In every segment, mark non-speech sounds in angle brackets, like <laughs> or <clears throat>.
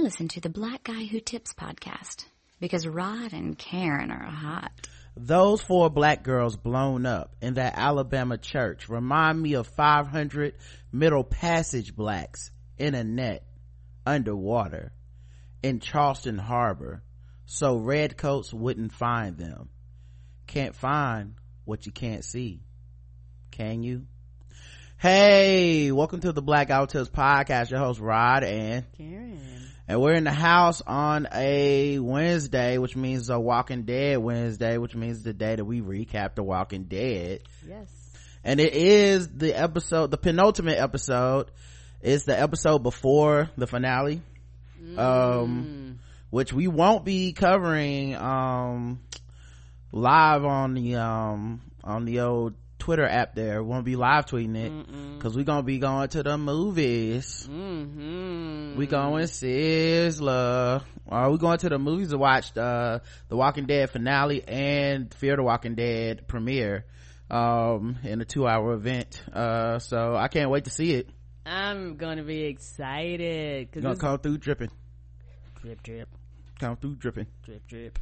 I listen to the Black Guy Who Tips podcast because Rod and Karen are hot. Those four black girls blown up in that Alabama church remind me of 500 Middle Passage blacks in a net underwater in Charleston Harbor so redcoats wouldn't find them. Can't find what you can't see. Can you? Hey, welcome to the Black Guy Who Tips podcast. Your host Rod and Karen. And we're in the house on a Wednesday, which means a Walking Dead Wednesday, which means the day that we recap the Walking Dead. Yes. And it is the episode, the penultimate episode. It's the episode before the finale. Um, which we won't be covering, um, live on the, um, on the old Twitter app there. We won't be live tweeting it because we're gonna be going to the movies. Mm-hmm. We going Sizzler. Are we going to the movies to watch uh, the Walking Dead finale and Fear the Walking Dead premiere um, in a two hour event. Uh, so I can't wait to see it. I'm gonna be excited Gonna because come through dripping. drip, drip, Come through dripping. drip, drip.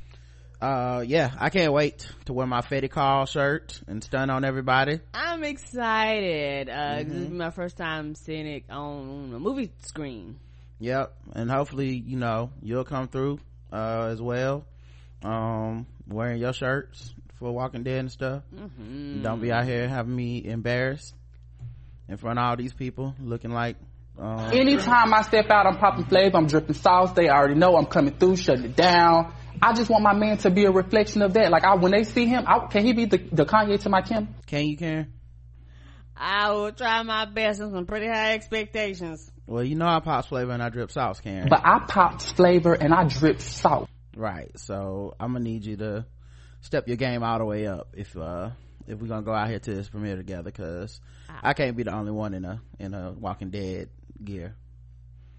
Uh, yeah, I can't wait to wear my Fetty Call shirt and stun on everybody. I'm excited. Uh, 'cause Mm-hmm. this is my first time seeing it on a movie screen. Yep, and hopefully, you know, you'll come through uh, as well. Um, wearing your shirts for Walking Dead and stuff. Mm-hmm. Don't be out here having me embarrassed in front of all these people looking like um, Anytime I step out, I'm popping flavor, I'm dripping sauce. They already know I'm coming through, shutting it down. I just want my man to be a reflection of that. Like I, when they see him, I, can he be the, the Kanye to my Kim? can you Karen? I will try my best and some pretty high expectations. Well, you know I pop flavor and I drip sauce, Karen. But I pop flavor and I drip salt. right. So I'm gonna need you to step your game all the way up if uh if we're gonna go out here to this premiere together because I can't be the only one in a in a Walking Dead gear.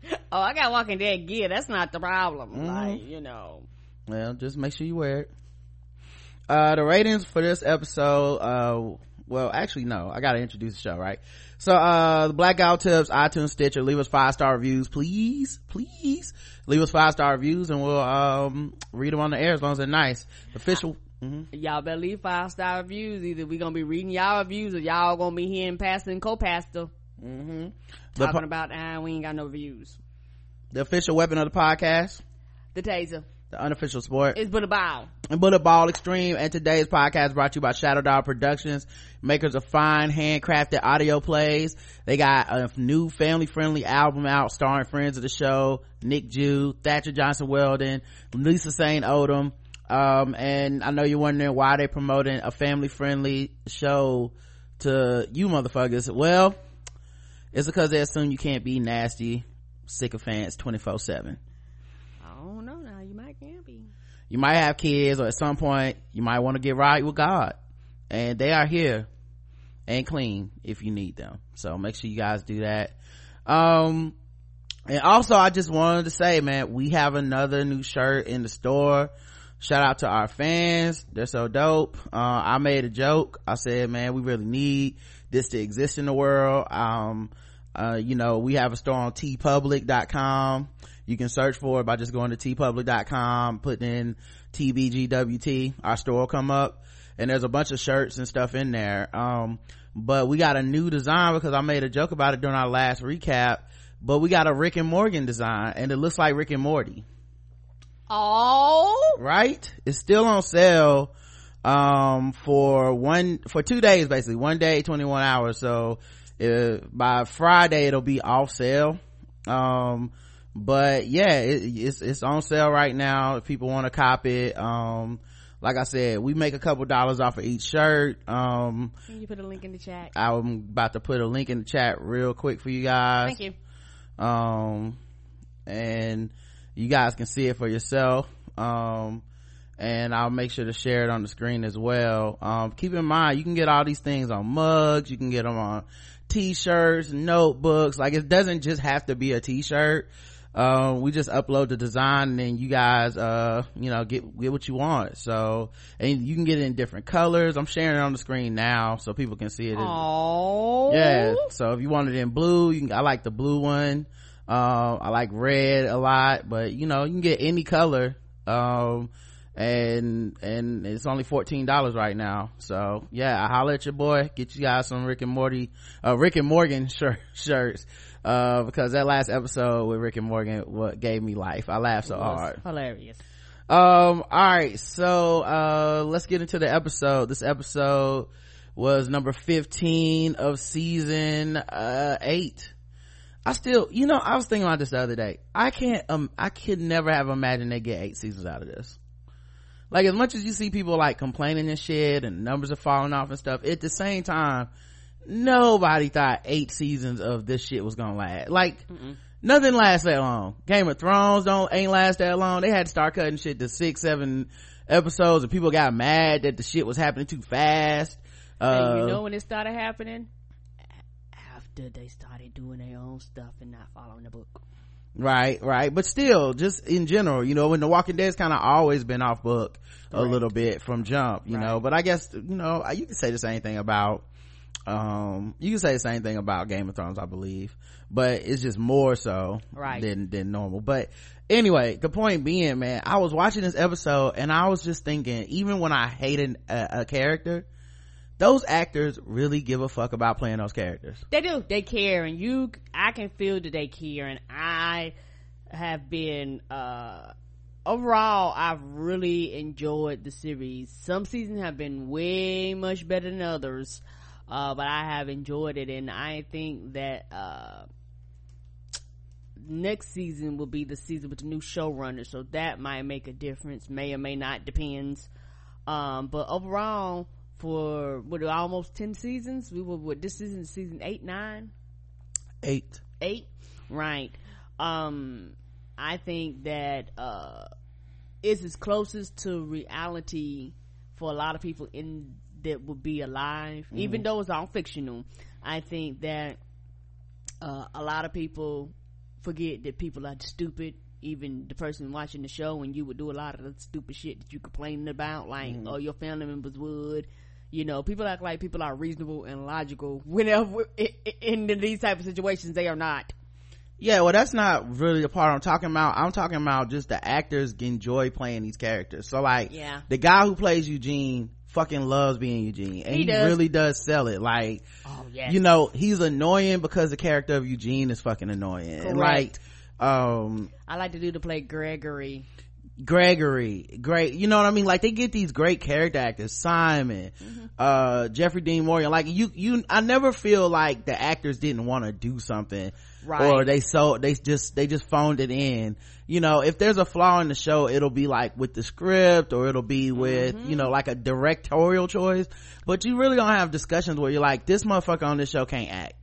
<laughs> Oh, I got Walking Dead gear. That's not the problem. Mm-hmm. Like you know, Well, just make sure you wear it. Uh, the ratings for this episode, uh, well, actually, no, I gotta introduce the show, right? So, uh, the Blackout Tips, iTunes, Stitcher, leave us five star reviews, please, please. Leave us five star reviews and we'll, um, read them on the air as long as they're nice. Official, mhm. y'all better leave five star reviews. Either we gonna be reading y'all reviews or y'all gonna be hearing pastor and co-pastor The, talking po- about ah we ain't got no reviews. the official weapon of the podcast, The taser the unofficial sport. is but a bow. and Bullet Ball Extreme. And today's podcast brought to you by Shadow Dog Productions, makers of fine handcrafted audio plays. They got a new family friendly album out starring friends of the show, Nick Jew, Thatcher Johnson Weldon, Lisa Saint Odom. Um, and I know you're wondering why they promoting a family friendly show to you motherfuckers. Well, it's because they assume you can't be nasty sycophants 24 7 I don't know now. You might can be. You might have kids or at some point you might want to get right with god. And they are here and clean if you need them. So make sure you guys do that. Um and also i just wanted to say man we have another new shirt in the store. Shout out to our fans. They're so dope. Uh, i made a joke. I said man we really need this to exist in the world. Um uh, you know we have a store on teepublic.com you can search for it by just going to teepublic.com putting in tbgwt our store will come up and there's a bunch of shirts and stuff in there. Um but we got a new design because i made a joke about it during our last recap but we got a rick and morgan design and it looks like rick and morty. Oh, right? It's still on sale um for one for two days basically. One day 21 hours. So uh, by friday it'll be off sale. Um but yeah it, it's it's on sale right now. If people want to cop it um like i said we make a couple dollars off of each shirt. Um can you put a link in the chat? i'm about to put a link in the chat real quick for you guys. Thank you. um and you guys can see it for yourself. Um and i'll make sure to share it on the screen as well. Um keep in mind you can get all these things on mugs. You can get them on t-shirts notebooks. Like it doesn't just have to be a t-shirt uh, we just upload the design and then you guys uh you know get get what you want. So and you can get it in different colors. I'm sharing it on the screen now so people can see it Oh, yeah so if you want it in blue you can i like the blue one. Um i like red a lot but you know you can get any color um and and it's only $14 right now. So yeah i holler at your boy get you guys some rick and morty uh rick and morgan <laughs> shirt, shirts uh because that last episode with rick and morgan what gave me life. I laughed so hard. hilarious. Um all right so uh let's get into the episode. This episode was number 15 of season uh 8 i still you know i was thinking about this the other day. I can't um i could never have imagined they get eight seasons out of this. Like as much as you see people like complaining and shit and numbers are falling off and stuff at the same time nobody thought eight seasons of this shit was gonna last. Like Mm-mm. nothing lasts that long. Game of thrones don't ain't last that long. They had to start cutting shit to six seven episodes and people got mad that the shit was happening too fast. Uh, you know when it started happening? After they started doing their own stuff and not following the book. Right right. But still just in general you know when the walking dead's kind of always been off book a little bit from jump you right. know but i guess you know you can say the same thing about um you can say the same thing about game of thrones i believe but it's just more so right. than than normal. But anyway the point being man i was watching this episode and i was just thinking even when i hated a, a character those actors really give a fuck about playing those characters. They do. They care. And you i can feel that they care. And i have been uh overall i've really enjoyed the series. Some seasons have been way much better than others uh, but i have enjoyed it and i think that uh, next season will be the season with the new showrunner, so that might make a difference. May or may not, depends. Um, but overall, for what almost ten seasons, we were what this season season eight, nine, eight, eight, right? Um, I think that uh, it's as closest to reality for a lot of people in that would be alive, mm-hmm. even though it's all fictional. I think that uh, a lot of people forget that people are stupid. Even the person watching the show and you would do a lot of the stupid shit that you complaining about like mm-hmm. or your family members would. You know people act like people are reasonable and logical whenever <laughs> in, in these type of situations. They are not. Yeah well that's not really the part i'm talking about. I'm talking about just the actors enjoy playing these characters. So like yeah. the guy who plays eugene fucking loves being Eugene and he, he really does sell it. Like, oh, yes. you know, he's annoying because the character of Eugene is fucking annoying. Correct. Like, um, I like to do to play Gregory. Gregory, great. You know what I mean? Like they get these great character actors, Simon, mm-hmm. uh, Jeffrey Dean Morgan. Like you, you, I never feel like the actors didn't want to do something. Right. Or they so, they just, they just phoned it in. You know, if there's a flaw in the show, it'll be like with the script or it'll be with, mm-hmm. you know, like a directorial choice. But you really don't have discussions where you're like, this motherfucker on this show can't act.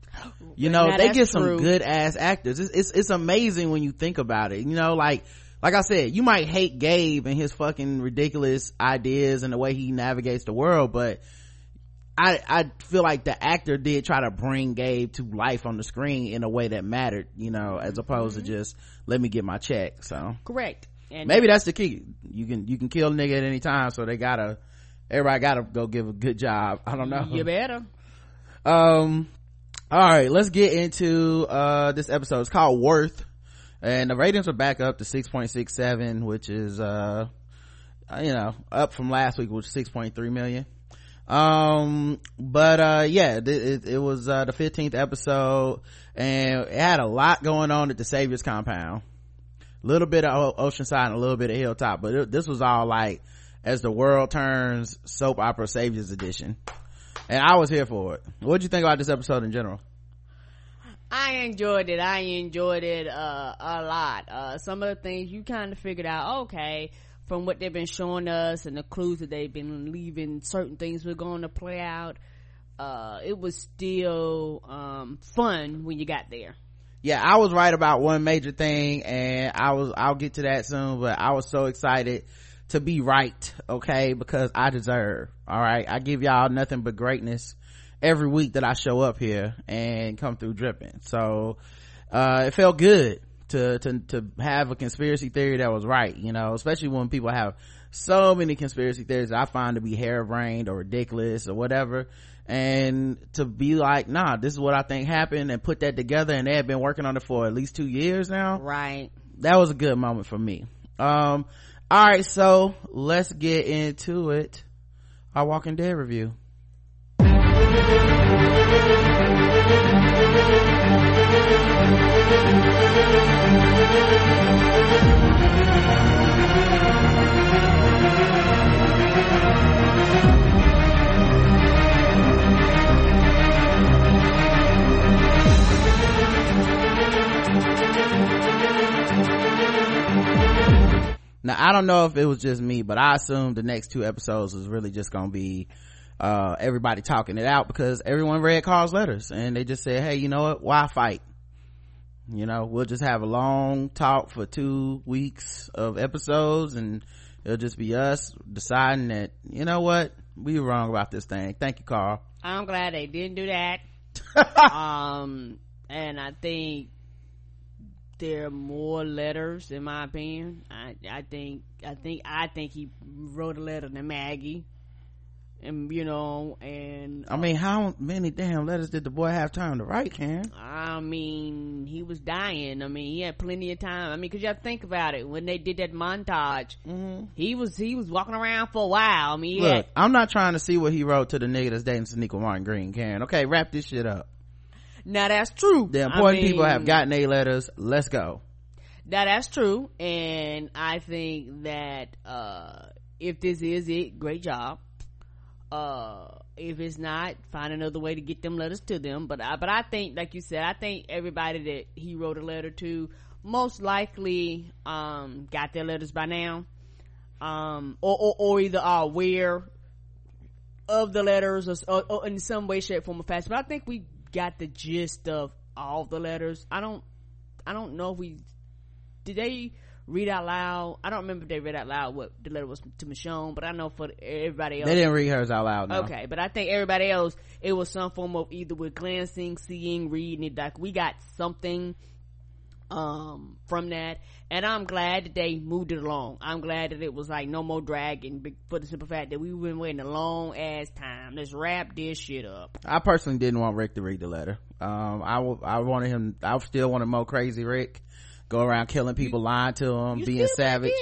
You know, now, they get some good ass actors. It's, it's, it's amazing when you think about it. You know, like, like I said, you might hate Gabe and his fucking ridiculous ideas and the way he navigates the world, but I, I feel like the actor did try to bring Gabe to life on the screen in a way that mattered, you know, as opposed mm-hmm. to just let me get my check. So correct. And maybe that's the key. You can you can kill a nigga at any time, so they gotta everybody gotta go give a good job. I don't know. You better. Um. All right, let's get into uh this episode. It's called Worth and the ratings are back up to 6.67 which is uh you know up from last week which was 6.3 million. Um but uh yeah it, it, it was uh the 15th episode and it had a lot going on at the saviors compound. A little bit of oceanside and a little bit of hilltop but it, this was all like as the world turns soap opera saviors edition. And i was here for it. What do you think about this episode in general I enjoyed it. I enjoyed it uh, a lot. Uh, some of the things you kind of figured out, okay, from what they've been showing us and the clues that they've been leaving, certain things were going to play out. Uh, it was still um, fun when you got there. Yeah, I was right about one major thing, and I was. I'll get to that soon. But I was so excited to be right, okay, because I deserve. All right, I give y'all nothing but greatness every week that I show up here and come through dripping. So, uh, it felt good to to to have a conspiracy theory that was right you know especially when people have so many conspiracy theories i find to be harebrained or ridiculous or whatever. And to be like nah this is what i think happened and put that together and they had been working on it for at least two years now. Right. That was a good moment for me. Um all right so let's get into it. Our walking dead review Now I don't know if it was just me, but I assumed the next two episodes was really just gonna be uh, everybody talking it out because everyone read Carl's letters and they just said, Hey, you know what? Why fight? You know, we'll just have a long talk for two weeks of episodes and it'll just be us deciding that, you know what? We were wrong about this thing. Thank you, Carl. i'm glad they didn't do that <laughs> um and i think there are more letters in my opinion i i think i think i think he wrote a letter to maggie and you know and I mean, how many damn letters did the boy have time to write, Karen? I mean, he was dying. I mean, he had plenty of time. I mean, cause you have to think about it. When they did that montage, Mm-hmm. he was, he was walking around for a while. I mean, Look, had, I'm not trying to see what he wrote to the nigga that's dating Sonequa Martin Green, Karen. Okay, wrap this shit up. now that's true. The I important people have gotten a letters. Let's go. Now that's true. And I think that, uh, if this is it, great job. Uh, if it's not, find another way to get them letters to them. But I, but I think, like you said, I think everybody that he wrote a letter to most likely, um, got their letters by now. Um, or, or, or either are aware of the letters or, or, or in some way, shape, form, or fashion. But I think we got the gist of all the letters. I don't, I don't know if we, did they read out loud? I don't remember if they read out loud what the letter was to Michonne, but I know for everybody else. They didn't read hers out loud. No. Okay, but I think everybody else, it was some form of either with glancing, seeing, reading it. Like we got something, um, from that. And I'm glad that they moved it along. I'm glad that it was like no more dragging for the simple fact that we've been waiting a long ass time. Let's wrap this shit up. I personally didn't want Rick to read the letter. Um, I, w- I wanted him, I still wanted Mo Crazy Rick. Go around killing people, lying to them, You being savage.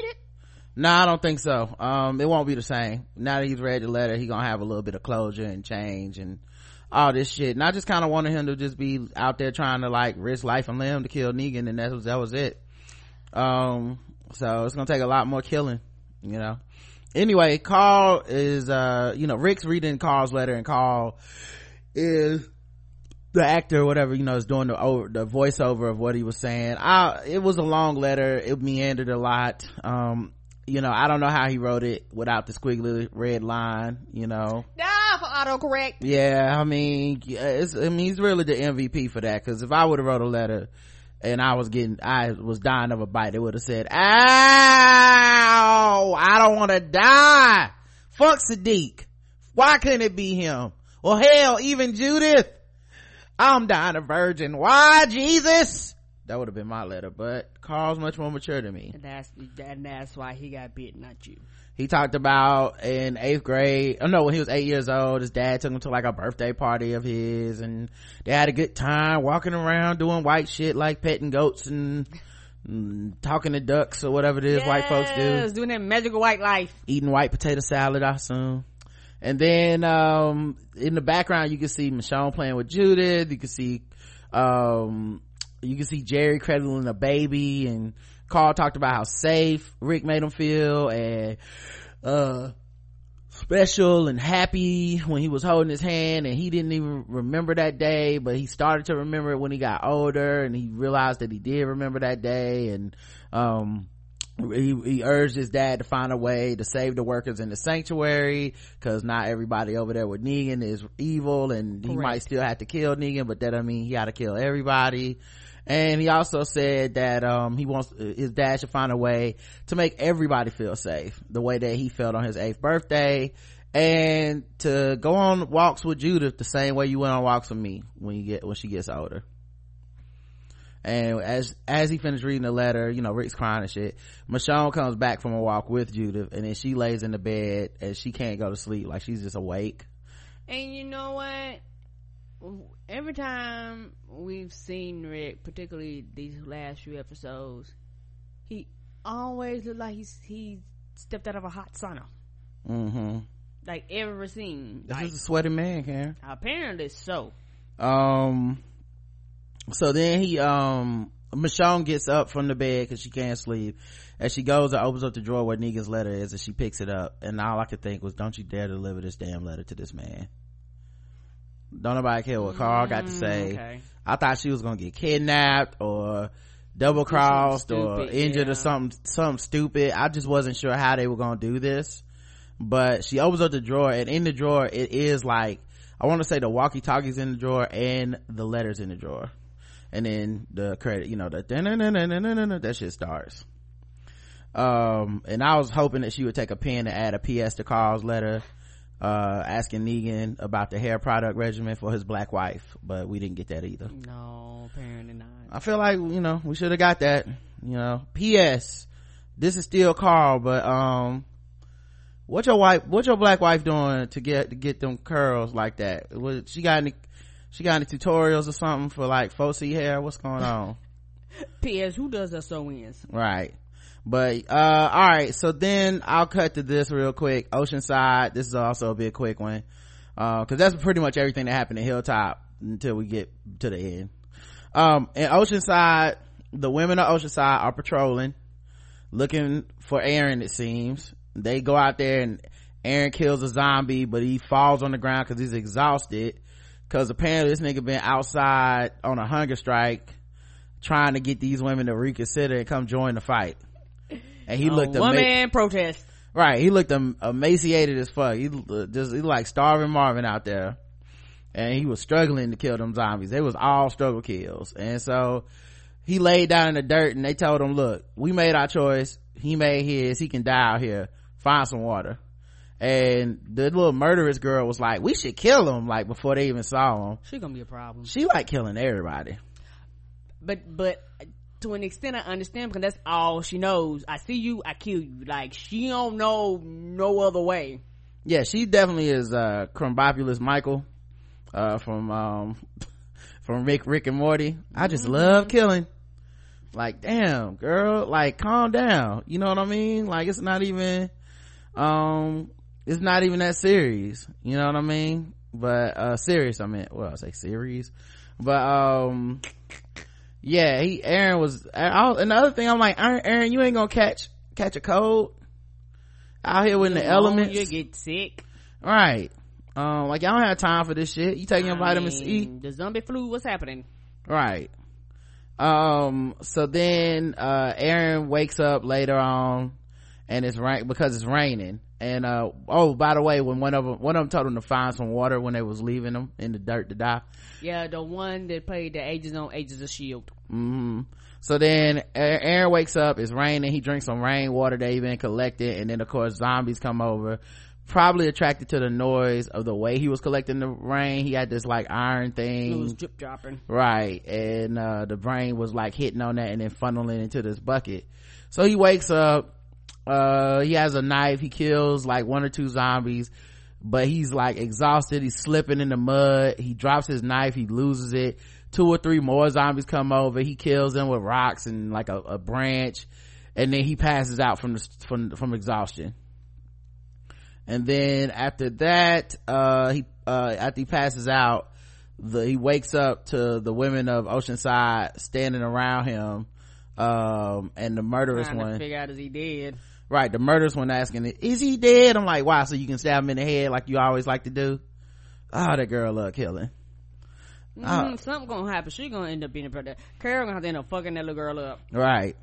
No, I don't think so. Um, it won't be the same. Now that he's read the letter, he gonna have a little bit of closure and change and all this shit. And I just kind of wanted him to just be out there trying to like risk life and limb to kill Negan, and that was that was it. Um, so it's gonna take a lot more killing, you know. Anyway, Carl is uh, you know, Rick's reading Carl's letter, and Carl is the actor or whatever you know is doing the over the voiceover of what he was saying. I it was a long letter. It meandered a lot. Um you know i don't know how he wrote it without the squiggly red line you know. Ah, for autocorrect. yeah i mean it's i mean he's really the mvp for that because if i would have wrote a letter and i was getting i was dying of a bite it would have said ow i don't want to die. Fuck siddiq. Why couldn't it be him? Well hell even judith i'm dying a virgin. Why jesus? That would have been my letter but carl's much more mature than me. And that's, and that's why he got bit, not you. he talked about in eighth grade oh no when he was eight years old his dad took him to like a birthday party of his and they had a good time walking around doing white shit like petting goats and mm, talking to ducks or whatever it is white folks do. Yes, doing that magical white life. eating white potato salad i assume and then um in the background you can see michonne playing with judith. You can see um you can see jerry cradling a baby. And carl talked about how safe rick made him feel and uh special and happy when he was holding his hand. And he didn't even remember that day but he started to remember it when he got older and he realized that he did remember that day. And um he, he urged his dad to find a way to save the workers in the sanctuary because not everybody over there with Negan is evil and he Correct. might still have to kill Negan but that doesn't mean he got to kill everybody. And he also said that um he wants his dad should find a way to make everybody feel safe the way that he felt on his eighth birthday. And to go on walks with Judith the same way you went on walks with me when you get when she gets older and as as he finished reading the letter you know rick's crying and shit michonne comes back from a walk with judith and then she lays in the bed and she can't go to sleep like she's just awake And you know what? Every time we've seen Rick, particularly these last few episodes, he always looked like he's he stepped out of a hot sauna. mm-hmm Like every scene. this Like, is a sweaty man karen apparently so. um so then he um Michonne gets up from the bed because she can't sleep. As she goes and opens up the drawer where Negan's letter is, and she picks it up. And all I could think was, "Don't you dare deliver this damn letter to this man." Don't nobody care what Carl got to say. Mm, okay. I thought she was gonna get kidnapped or double crossed or injured yeah. or something something stupid. I just wasn't sure how they were gonna do this. But she opens up the drawer and in the drawer it is like I want to say the walkie talkies in the drawer and the letters in the drawer. And then the credit, you know, the that shit starts. Um, and I was hoping that she would take a pen and add a PS to Carl's letter, uh, asking Negan about the hair product regimen for his black wife, but we didn't get that either. No, apparently not. I feel like, you know, we should have got that, you know. P.S. This is still Carl, but, um, what your wife, what your black wife doing to get, to get them curls like that? Was, she got any, she got any tutorials or something for like 4C hair? What's going on? <laughs> P.S. Who does her sew-ins? right. But, uh, alright, so then I'll cut to this real quick. Oceanside, this is also a bit quick one. Uh, cause that's pretty much everything that happened at Hilltop until we get to the end. Um, in Oceanside, the women of Oceanside are patrolling, looking for Aaron, it seems. They go out there and Aaron kills a zombie, but he falls on the ground cause he's exhausted. Cause apparently this nigga been outside on a hunger strike trying to get these women to reconsider and come join the fight. And he looked one ama- man protest. right he looked em- emaciated as fuck. He uh, just he like starving marvin out there. And he was struggling to kill them zombies. They was all struggle kills. And so he laid down in the dirt and they told him look we made our choice. He made his. He can die out here. Find some water and the little murderous girl was like we should kill him like before they even saw him She gonna be a problem. she like killing everybody But but to an extent, I understand because that's all she knows. I see you, I kill you. Like she don't know no other way. yeah she definitely is uh krombopulos michael uh from um <laughs> from rick rick and morty i just love killing like damn girl like calm down you know what i mean like it's not even um it's not even that serious. You know what i mean? But uh serious i meant well i say serious? But um yeah he aaron was I, another thing i'm like aaron, aaron you ain't gonna catch catch a cold out here in the elements? You get sick. right. Um like y'all don't have time for this shit. You taking your vitamin c mean, The zombie flu. What's happening? right. Um so then uh aaron wakes up later on and it's rain because it's raining and uh oh by the way when one of them one of them told him to find some water when they was leaving them in the dirt to die. Yeah, the one that played the Agents on Agents of Shield. hmm so then aaron wakes up it's raining he drinks some rainwater they've been collected and then of course zombies come over probably attracted to the noise of the way he was collecting the rain. He had this like iron thing. It was drip dropping. right and uh the brain was like hitting on that and then funneling into this bucket. So he wakes up uh he has a knife he kills like one or two zombies but he's like exhausted he's slipping in the mud he drops his knife he loses it. Two or three more zombies come over he kills them with rocks and like a, a branch and then he passes out from the from from exhaustion. And then after that uh he uh after he passes out the he wakes up to the women of oceanside standing around him um and the murderous Trying to one. figure out is he dead. Right the murderous one asking is he dead? I'm like why? So you can stab him in the head like you always like to do. Oh that girl love killing. Ah. Mm, something gonna happen. She gonna end up being a predator. Carol gonna have to end up fucking that little girl up. right.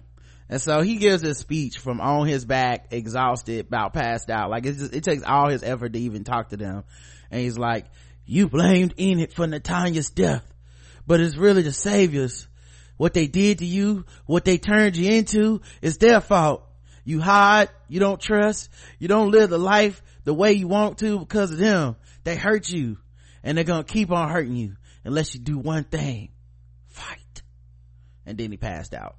And so he gives his speech from on his back exhausted about passed out. Like it's just, it takes all his effort to even talk to them. And he's like you blamed enid for natania's death but it's really the saviors. What they did to you what they turned you into is their fault you hide you don't trust you don't live the life the way you want to because of them. They hurt you and they're gonna keep on hurting you unless you do one thing fight. And then he passed out.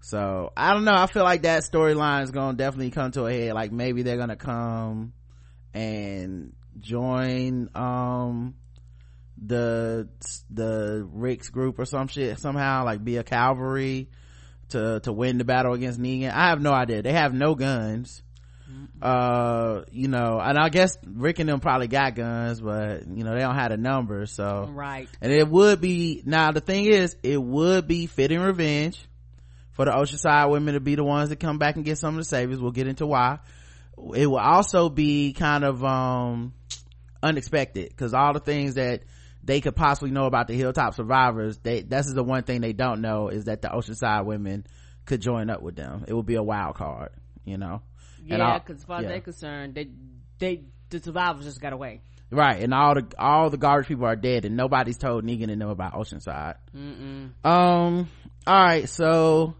So i don't know i feel like that storyline is gonna definitely come to a head. Like maybe they're gonna come and join um the the Rick's group or some shit somehow like be a cavalry to to win the battle against Negan. I have no idea. They have no guns. Uh, you know, and I guess Rick and them probably got guns, but you know they don't have the numbers. So right, and it would be now. The thing is, it would be fitting revenge for the Oceanside women to be the ones that come back and get some of the saviors. We'll get into why. It will also be kind of um unexpected because all the things that they could possibly know about the hilltop survivors. They this is the one thing they don't know is that the oceanside women could join up with them. It would be a wild card you know? Yeah because as far as yeah. they're concerned they they the survivors just got away. Right and all the all the garbage people are dead and nobody's told negan and them about oceanside. Mm-mm. um all right so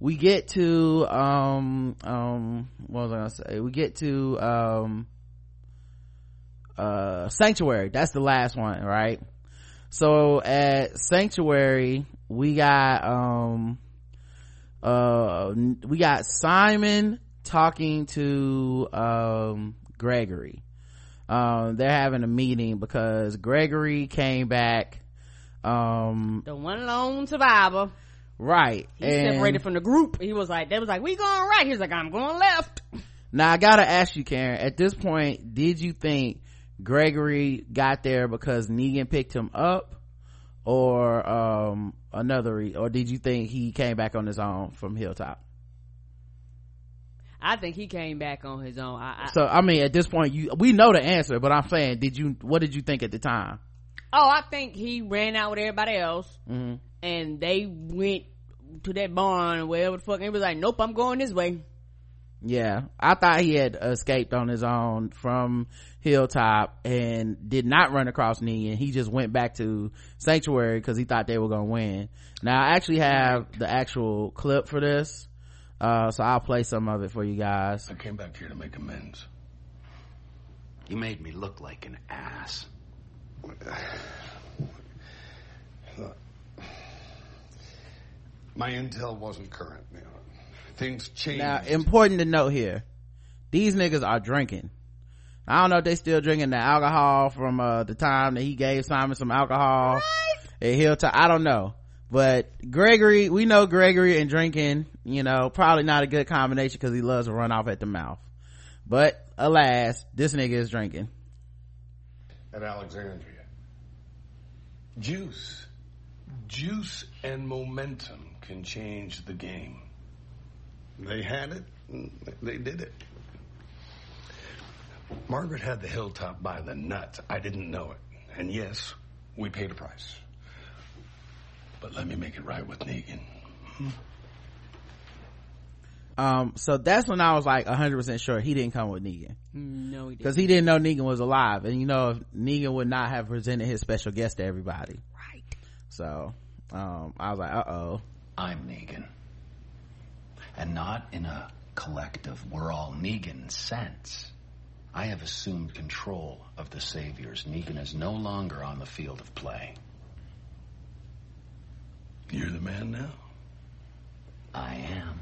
we get to um um what was i gonna say? We get to um uh sanctuary. That's the last one right? So at sanctuary we got um uh we got simon talking to um gregory. Um they're having a meeting because gregory came back um the one lone survivor. Right he and, separated from the group. He was like they was like we going right. He was like i'm going left. Now i gotta ask you karen at this point did you think Gregory got there because Negan picked him up or um another or did you think he came back on his own from Hilltop? I think he came back on his own. I, I, so I mean, at this point, you we know the answer, but I'm saying, did you? What did you think at the time? Oh, I think he ran out with everybody else, mm-hmm. and they went to that barn or wherever the fuck. And he was like, "Nope, I'm going this way." Yeah, I thought he had escaped on his own from hilltop and did not run across me, and He just went back to Sanctuary because he thought they were to win. Now I actually have the actual clip for this. Uh, so I'll play some of it for you guys. I came back here to make amends. You made me look like an ass. <sighs> My intel wasn't current. You know, things changed. Now, important to note here, these niggas are drinking. I don't know if they still drinking the alcohol from uh, the time that he gave Simon some alcohol at Hilltop. I don't know. But Gregory, we know Gregory and drinking, you know, probably not a good combination because he loves to run off at the mouth. But alas, this nigga is drinking. At Alexandria. Juice. Juice and momentum can change the game. They had it, they did it. Margaret had the hilltop by the nuts. I didn't know it. And yes, we paid a price. But let me make it right with Negan. Hmm? Um, so that's when I was like 100% sure he didn't come with Negan. No, he didn't. Because he didn't know Negan was alive. And you know, Negan would not have presented his special guest to everybody. Right. So, um, I was like, uh oh. I'm Negan. And not in a collective, we're all Negan sense. I have assumed control of the Saviors. Negan is no longer on the field of play. You're the man now? I am.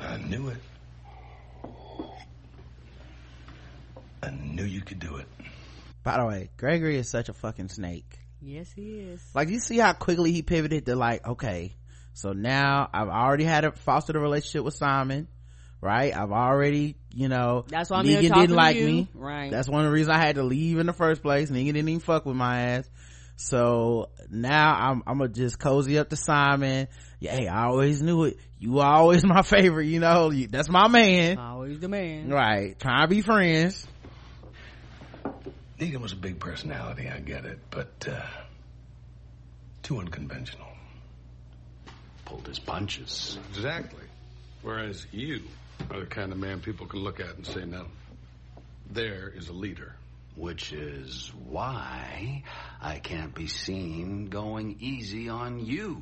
I knew it. I knew you could do it. By the way, Gregory is such a fucking snake. Yes, he is. Like, you see how quickly he pivoted to like, okay, so now I've already had a fostered a relationship with Simon right? I've already, you know, that's why Negan didn't like you. me. Right. That's one of the reasons I had to leave in the first place. Negan didn't even fuck with my ass. So now I'm, I'm gonna just cozy up to Simon. Yeah, hey, I always knew it. You were always <laughs> my favorite, you know, you, that's my man. Always the man. Right. Trying to be friends. Negan was a big personality, I get it, but, uh, too unconventional. Pulled his punches. Exactly. Whereas you are the kind of man people can look at and say, no, there is a leader. Which is why I can't be seen going easy on you.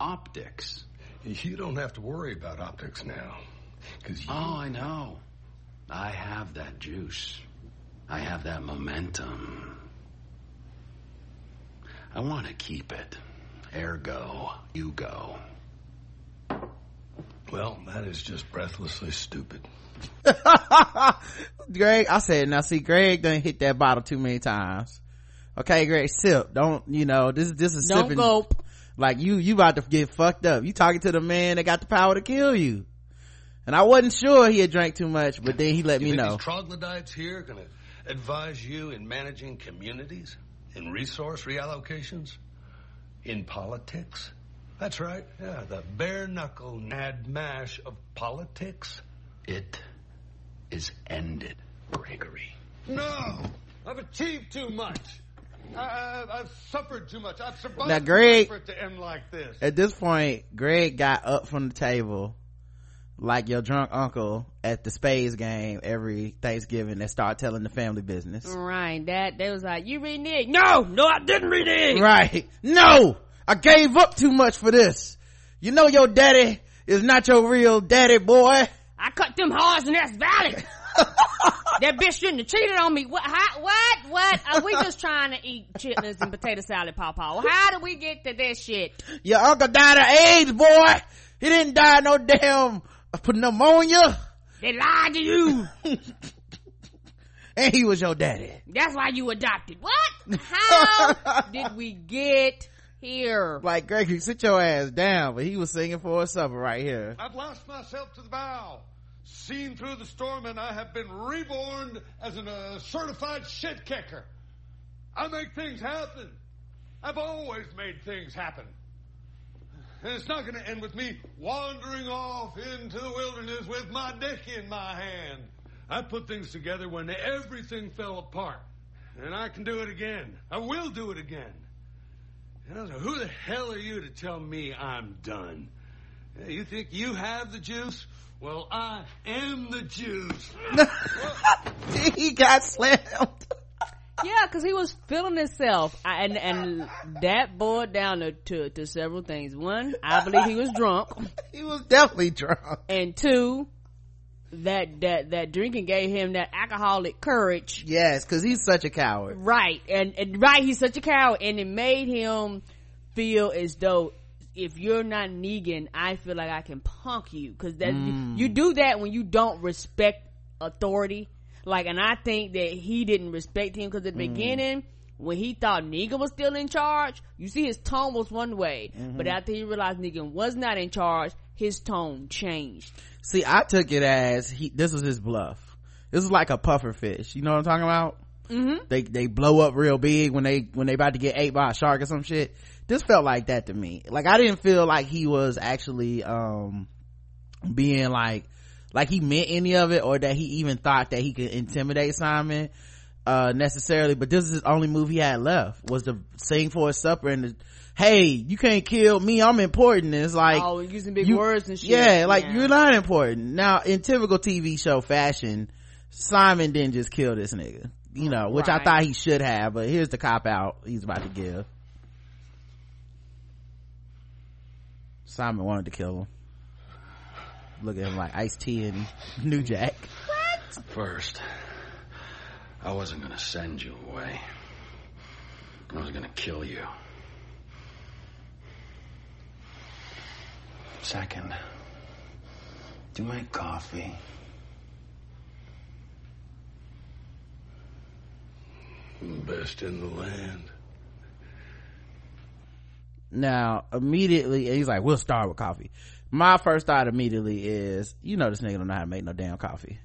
Optics. You don't have to worry about optics now. Cause you... Oh, I know. I have that juice. I have that momentum. I want to keep it. Ergo, you go. Well, that is just breathlessly stupid. <laughs> Greg, I said, now see, Greg done hit that bottle too many times. Okay, Greg, sip. Don't, you know, this, is this is Don't sipping. gulp. Like you, you about to get fucked up. You talking to the man that got the power to kill you. And I wasn't sure he had drank too much, but then he let You me know. these troglodytes here going to advise you in managing communities, in resource reallocations, in politics? That's right. Yeah, the bare knuckle nad mash of politics. It is ended, Gregory. No, I've achieved too much. I, I, I've suffered too much. I've survived Now, Greg- for it to end like this. At this point, Greg got up from the table like your drunk uncle at the spades game every Thanksgiving that start telling the family business. Right. That they was like, you reneged. No, no, I didn't renege. Right. No! I gave up too much for this. You know your daddy is not your real daddy, boy. I cut them horns in Nest Valley. <laughs> that bitch shouldn't have cheated on me. What? How, what? What? Are we just trying to eat chitlins and potato salad, Pawpaw? How did we get to this shit? Your uncle died of AIDS, boy. He didn't die no damn pneumonia. They lied to you. <laughs> And he was your daddy. That's why you adopted. What? How <laughs> did we get here? Like, Gregory, sit your ass down. But he was singing for a supper right here. I've lost myself to the bow, seen through the storm, and I have been reborn as a uh, certified shit kicker. I make things happen. I've always made things happen. And it's not going to end with me wandering off into the wilderness with my dick in my hand. I put things together when everything fell apart. And I can do it again. I will do it again. And I was like, who the hell are you to tell me I'm done? You think you have the juice? Well, I am the juice. <laughs> he got slammed. Yeah, because he was feeling himself, I, and and that boiled down to, to to several things. One, I believe he was drunk, <laughs> he was definitely drunk. and two, that that that drinking gave him that alcoholic courage. Yes, cause he's such a coward. Right, and and right, he's such a coward, and it made him feel as though if you're not Negan, I feel like I can punk you because that mm. you do that when you don't respect authority. Like, and I think that he didn't respect him because at the beginning, when he thought Negan was still in charge, you see his tone was one way, but after he realized Negan was not in charge, his tone changed. See, I took it as he, this was his bluff. This is like a puffer fish. You know what I'm talking about? Mm-hmm. They, they blow up real big when they, when they about to get ate by a shark or some shit. This felt like that to me. Like I didn't feel like he was actually, um, being like, like he meant any of it or that he even thought that he could intimidate Simon, uh, necessarily. But this is his only move he had left was to sing for his supper and to, hey, you can't kill me. I'm important. And it's like, oh, using big you- words and shit. yeah, like you're not important. Now, in typical TV show fashion, Simon didn't just kill this nigga, you know, which I thought he should have, but here's the cop out he's about to give. Simon wanted to kill him. Look at him like Ice T and <laughs> New Jack. What? First, I wasn't gonna send you away. I was gonna kill you. Second, do my coffee? Best in the land. Now, immediately, and he's like, we'll start with coffee. My first thought immediately is, you know this nigga don't know how to make no damn coffee.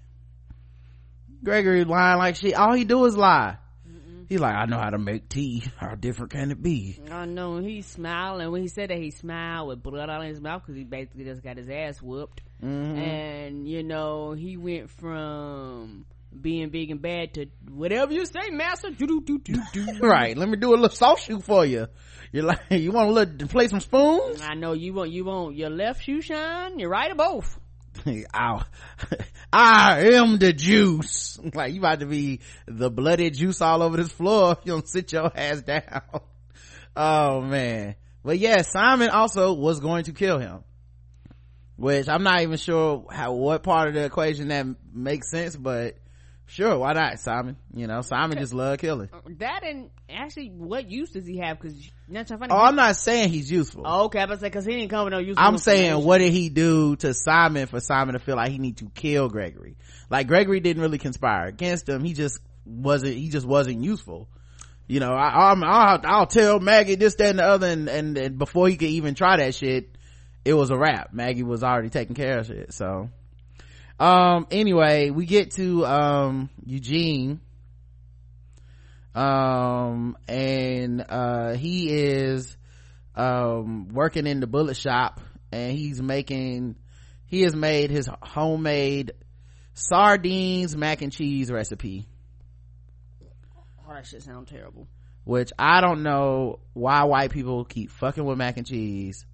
Gregory lying like shit. All he do is lie. He's like, I know how to make tea. How different can it be? I know he smiled, and when he said that, he smiled with blood on his mouth because he basically just got his ass whooped. Mm-hmm. And you know, he went from being big and bad to whatever you say, master. <laughs> Right. Let me do a little soft shoe for you. You're like, <laughs> you want a little, to play some spoons? I know you want you want your left shoe shine, your right or both. <laughs> Ow. I am the juice. Like you about to be the bloody juice all over this floor. You don't sit your ass down. Oh man. But yeah, Simon also was going to kill him. Which I'm not even sure how, what part of the equation that makes sense, but sure why not simon? You know simon just love killing. That and actually what use does he have? Because not trying to oh i'm not saying he's useful. Oh, okay i'm say because he didn't come with no useful i'm saying what did he do to simon for simon to feel like he need to kill gregory? Like gregory didn't really conspire against him. He just wasn't he just wasn't useful. You know I, I'm, I'll, I'll tell maggie this that and the other and, and, and before he could even try that shit it was a wrap. Maggie was already taking care of shit so um anyway we get to um eugene. Um and uh he is um working in the bullet shop and he's making he has made his homemade sardines mac and cheese recipe. Oh that shit sounds terrible. Which i don't know why white people keep fucking with mac and cheese.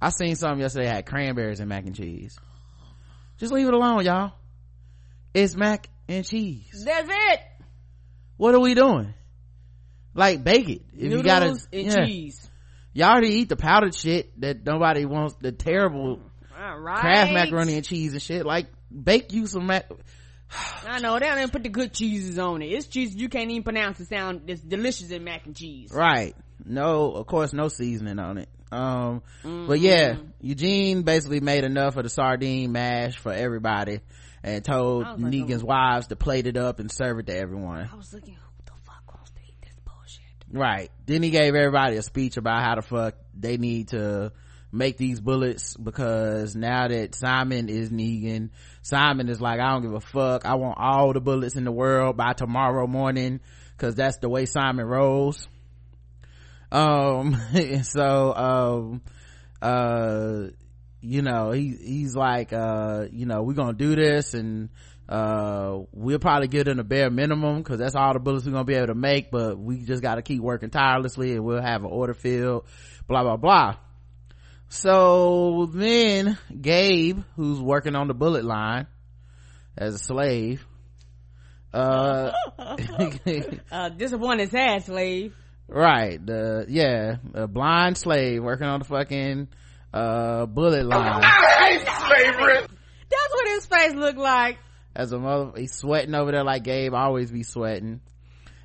I seen something yesterday had cranberries and mac and cheese just leave it alone y'all. It's mac and cheese. That's it. What are we doing? Like bake it. If Noodles you gotta and yeah. cheese. Y'all already eat the powdered shit that nobody wants the terrible right kraft macaroni and cheese and shit. Like bake you some mac I know they don't even put the good cheeses on it. It's cheese you can't even pronounce. the sound it's delicious in mac and cheese. right. No of course no seasoning on it um but yeah eugene basically made enough of the sardine mash for everybody and told negan's wives to plate it up and serve it to everyone. I was looking, who the fuck wants to eat this bullshit? right. Then he gave everybody a speech about how the fuck they need to make these bullets because now that simon is negan simon is like i don't give a fuck. I want all the bullets in the world by tomorrow morning because that's the way simon rolls um and <laughs> so um uh you know he he's like uh you know we're gonna do this and uh we'll probably get in a bare minimum because that's all the bullets we're gonna be able to make but we just got to keep working tirelessly and we'll have an order filled blah blah blah so then gabe who's working on the bullet line as a slave uh <laughs> <laughs> Uh, disappointed sad slave. Right the yeah a blind slave working on the fucking uh bullet line That's what his face looked like. as a mother he's sweating over there like gabe always be sweating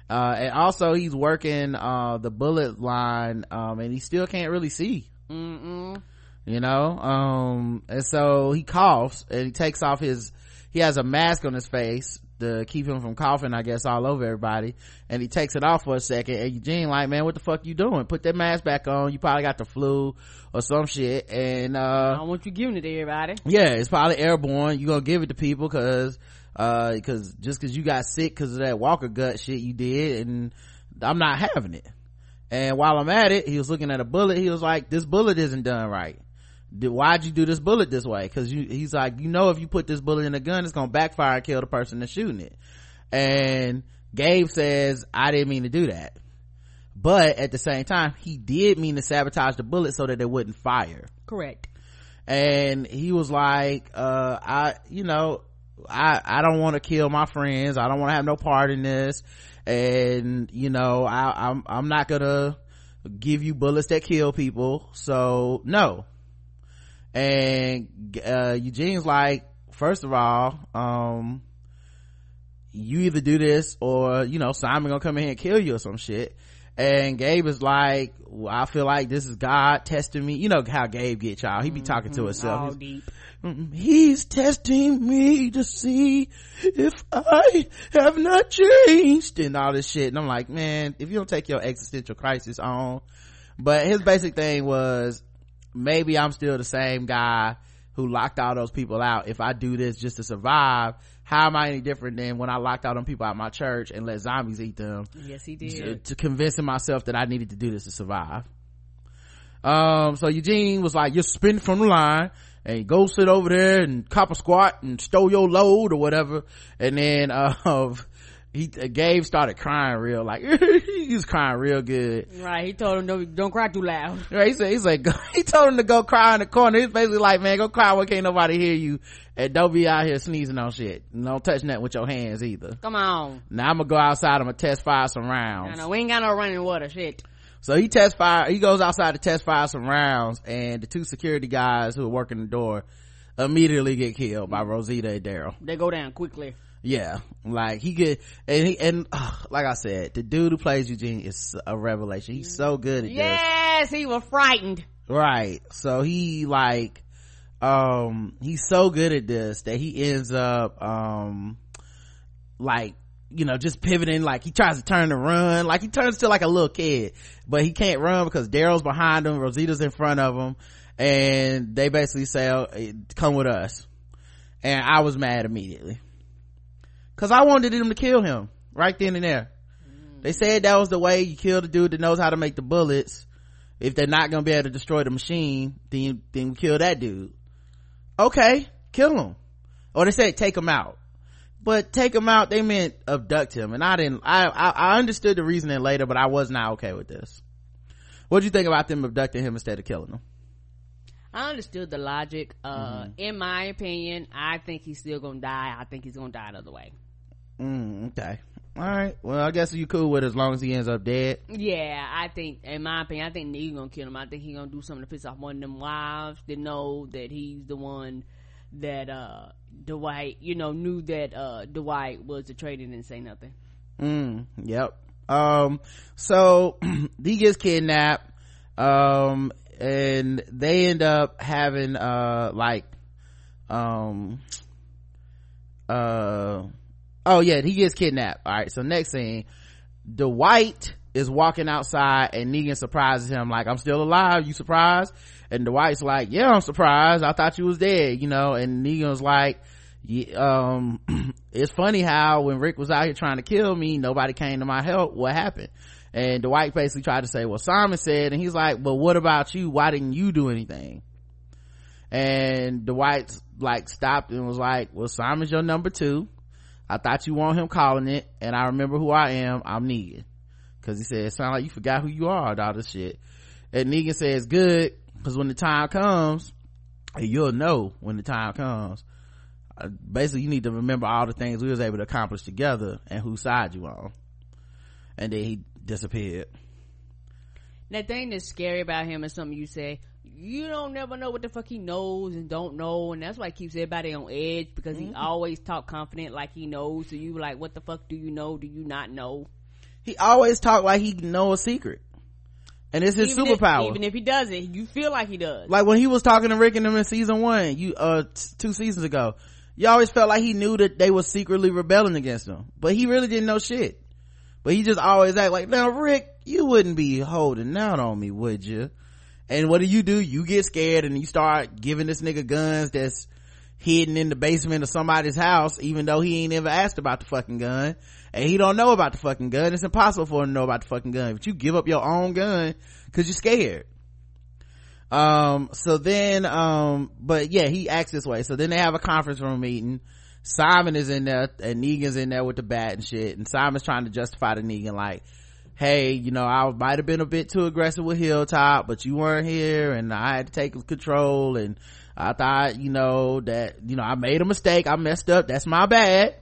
uh and also he's working uh the bullet line um and he still can't really see Mm-mm. you know um and so he coughs and he takes off his he has a mask on his face to keep him from coughing i guess all over everybody. And he takes it off for a second and eugene like man what the fuck you doing? Put that mask back on. You probably got the flu or some shit. And I uh don't want you giving it to everybody. yeah it's probably airborne. You gonna give it to people because uh because just because you got sick because of that walker gut shit you did and i'm not having it. And while i'm at it he was looking at a bullet. He was like this bullet isn't done right Did- why'd you do this bullet this way? Because you he's like you know if you put this bullet in a gun it's gonna backfire and kill the person that's shooting it. And gabe says i didn't mean to do that. But at the same time he did mean to sabotage the bullet so that it wouldn't fire. Correct. and he was like uh i you know i i don't want to kill my friends. I don't want to have no part in this. And you know i i'm i'm not gonna give you bullets that kill people. So no and uh eugene's like first of all um you either do this or you know simon gonna come in here and kill you or some shit. And gabe is like well, i feel like this is god testing me. You know how gabe get y'all. He be talking to himself. All He's- deep. "Mm, he's testing me to see if i have not changed and all this shit. And i'm like man if you don't take your existential crisis on. But his basic thing was maybe i'm still the same guy who locked all those people out if i do this just to survive how am i any different than when i locked all them people out of my church and let zombies eat them Yes, he did. to convincing myself that I needed to do this to survive. Um, so Eugene was like, you're spin from the line and go sit over there and cop a squat and stow your load or whatever. And then, uh, <laughs> he, uh, Gabe started crying real, like, <laughs> he was crying real good. Right. He told him don't, don't cry too loud. Right, he said, he said, <laughs> he told him to go cry in the corner. He's basically like, man, go cry where can't nobody hear you. And don't be out here sneezing on shit. And don't touch that with your hands either. Come on. Now I'm gonna go outside, I'm gonna test fire some rounds. No, we ain't got no running water. Shit. So he test fire, he goes outside to test fire some rounds and the two security guys who are working the door immediately get killed by Rosita and Daryl. They go down quickly. Yeah. Like he could and he and uh, like i said the dude who plays eugene is a revelation. He's so good at this. yes he was frightened. Right. So he like um he's so good at this that he ends up um like you know just pivoting. Like he tries to turn to run. Like he turns to like a little kid but he can't run because daryl's behind him rosita's in front of him and they basically say oh, come with us. And i was mad immediately because i wanted them to kill him right then and there they said that was the way you kill the dude that knows how to make the bullets if they're not gonna be able to destroy the machine then you, then kill that dude okay kill him or they said take him out but take him out they meant abduct him and i didn't i i, I understood the reasoning later but i was not okay with this what do you think about them abducting him instead of killing him I understood the logic. Uh, Mm-hmm. in my opinion, I think he's still gonna die. I think he's gonna die another way. Mm, okay all right well i guess you cool with it as long as he ends up dead Yeah, I think, in my opinion, I think Negan gonna kill him. I think he gonna do something to piss off one of them wives that know that he's the one that, uh, Dwight, you know, knew that, uh, Dwight was traitor and didn't say nothing. Mm, yep. Um, so <clears throat> he gets kidnapped, um, and they end up having, uh, like, um, uh, oh yeah, he gets kidnapped. All right. So next scene, Dwight is walking outside and Negan surprises him like, I'm still alive. You surprised? And Dwight's like, yeah, I'm surprised. I thought you was dead, you know, and Negan's like, um, <clears throat> it's funny how when Rick was out here trying to kill me, nobody came to my help. What happened? And Dwight basically tried to say, well, Simon said, and he's like, but what about you? Why didn't you do anything? And Dwight like stopped and was like, well, Simon's your number two. I thought you want him calling it, and I remember who I am. I'm Negan. Cause he said, it sound like you forgot who you are all this shit. And Negan says, good, cause when the time comes, you'll know when the time comes. Uh, basically, you need to remember all the things we was able to accomplish together and whose side you on. And then he disappeared. That thing that's scary about him is something you say, you don't never know what the fuck he knows and don't know, and that's why he keeps everybody on edge because he always talk confident like he knows. So you like, what the fuck do you know? Do you not know? He always talk like he know a secret. And it's his even superpower. If, even if he doesn't, you feel like he does. like when he was talking to Rick and them in season one, you uh t- two seasons ago, you always felt like he knew that they were secretly rebelling against him, but he really didn't know shit. But he just always act like, now Rick, you wouldn't be holding out on me, would you? And what do you do? You get scared and you start giving this nigga guns that's hidden in the basement of somebody's house, even though he ain't ever asked about the fucking gun. And he don't know about the fucking gun. It's impossible for him to know about the fucking gun. But you give up your own gun cause you're scared um so then um but yeah he acts this way so then they have a conference room meeting simon is in there and negan's in there with the bat and shit and simon's trying to justify to negan like hey you know i might have been a bit too aggressive with hilltop but you weren't here and i had to take control and i thought you know that you know i made a mistake. I messed up. That's my bad.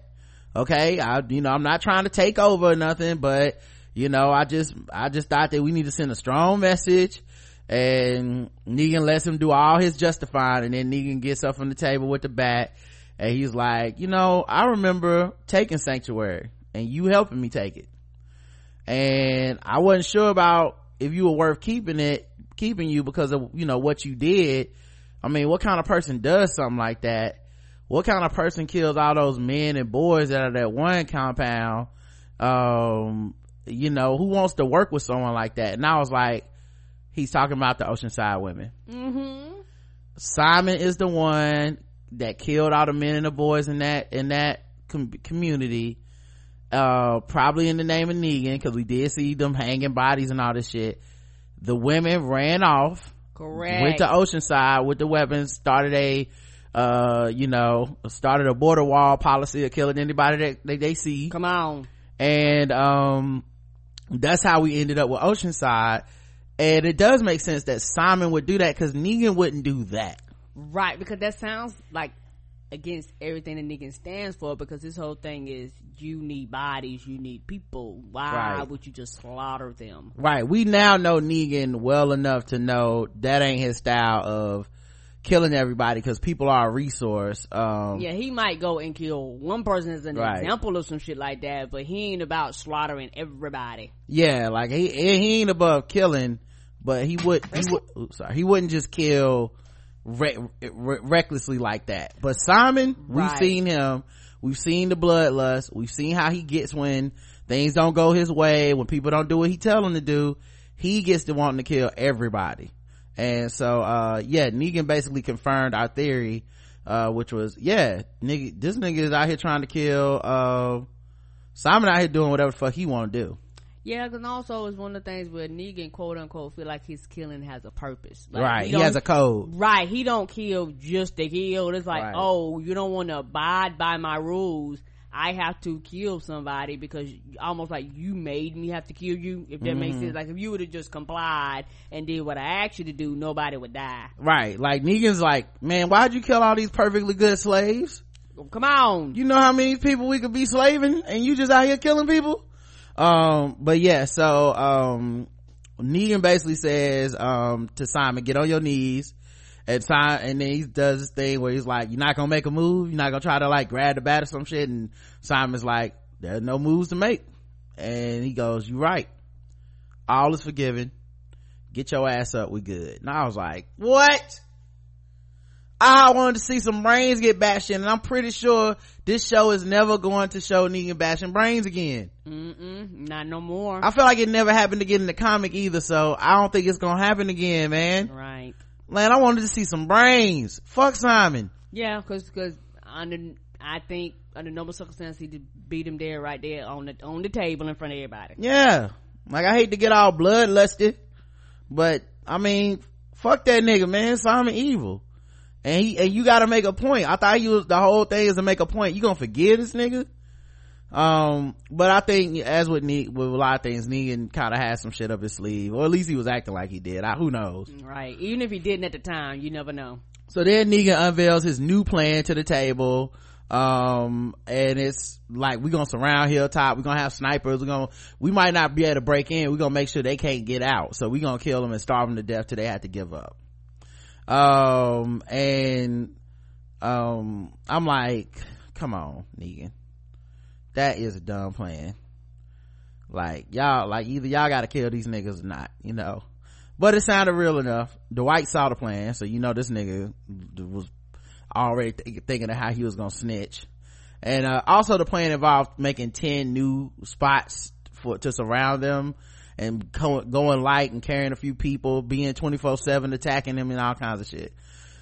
Okay? I you know i'm not trying to take over or nothing but you know i just i just thought that we need to send a strong message and Negan lets him do all his justifying and then Negan gets up from the table with the bat and he's like, you know, I remember taking Sanctuary and you helping me take it. And I wasn't sure about if you were worth keeping it, keeping you because of, you know, what you did. I mean, what kind of person does something like that? What kind of person kills all those men and boys out of that one compound? Um, you know, who wants to work with someone like that? And I was like, he's talking about the oceanside women Mm-hmm. simon is the one that killed all the men and the boys in that in that com- community uh probably in the name of negan because we did see them hanging bodies and all this shit the women ran off Correct. went to oceanside with the weapons started a uh you know started a border wall policy of killing anybody that they, they see Come on. and um that's how we ended up with oceanside and it does make sense that simon would do that because negan wouldn't do that Right, because that sounds like against everything that Negan stands for because his whole thing is you need bodies, you need people. Why Right. would you just slaughter them? right we now know negan well enough to know that ain't his style of killing everybody because people are a resource um yeah he might go and kill one person as an Right. example of some shit like that but he ain't about slaughtering everybody yeah like he he ain't above killing but he would he would oops, sorry he wouldn't just kill re- re- recklessly like that. But simon we've seen him. We've seen the bloodlust. We've seen how he gets when things don't go his way when people don't do what he tell them to do. He gets to wanting to kill everybody. And so uh yeah negan basically confirmed our theory uh which was yeah nigga this nigga is out here trying to kill uh simon out here doing whatever the fuck he want to do yeah because also it's one of the things where negan quote unquote feel like his killing has a purpose Like, right he don't- has a code Right, he don't kill just to kill. It's like, Right. oh, you don't want to abide by my rules. I have to kill somebody because almost like you made me have to kill you. If that makes Mm-hmm. sense, like if you would have just complied and did what I asked you to do, nobody would die. right like negan's like man why'd you kill all these perfectly good slaves Come on, you know how many people we could be slaving and you just out here killing people um but yeah so um negan basically says um to simon get on your knees. And simon and then he does this thing where he's like you're not gonna make a move. You're not gonna try to like grab the bat or some shit. And simon's like there's no moves to make. And he goes you're right. All is forgiven. Get your ass up. We good. And i was like what I wanted to see some brains get bashed in, and I'm pretty sure this show is never going to show Negan bashing brains again. Mm-mm, not no more. I feel like it never happened again in the comic either, so I don't think it's gonna happen again, man. right? Man, I wanted to see some brains. Fuck Simon. Yeah, because because under I think under normal circumstances he beat him there right there on the on the table in front of everybody. Yeah. Like, I hate to get all bloodlusted, but, I mean, fuck that nigga, man. Simon evil. And he, and you gotta make a point. I thought you was, the whole thing is to make a point. You gonna forgive this nigga? Um, but I think, as with Ne- with a lot of things, Negan kinda had some shit up his sleeve, or at least he was acting like he did. I, who knows? Right. Even if he didn't at the time, you never know. So then Negan unveils his new plan to the table. Um, and it's like, we're gonna surround Hilltop. We're gonna have snipers. We're gonna, we might not be able to break in. We're gonna make sure they can't get out. So we're gonna kill them and starve them to death till they have to give up. Um, and, um, I'm like, come on, Negan. That is a dumb plan. Like, y'all, like, either y'all gotta kill these niggas or not, you know but it sounded real enough dwight saw the plan so you know this nigga was already th- thinking of how he was gonna snitch and uh, also the plan involved making 10 new spots for to surround them and go, going light and carrying a few people being 24-7 attacking them and all kinds of shit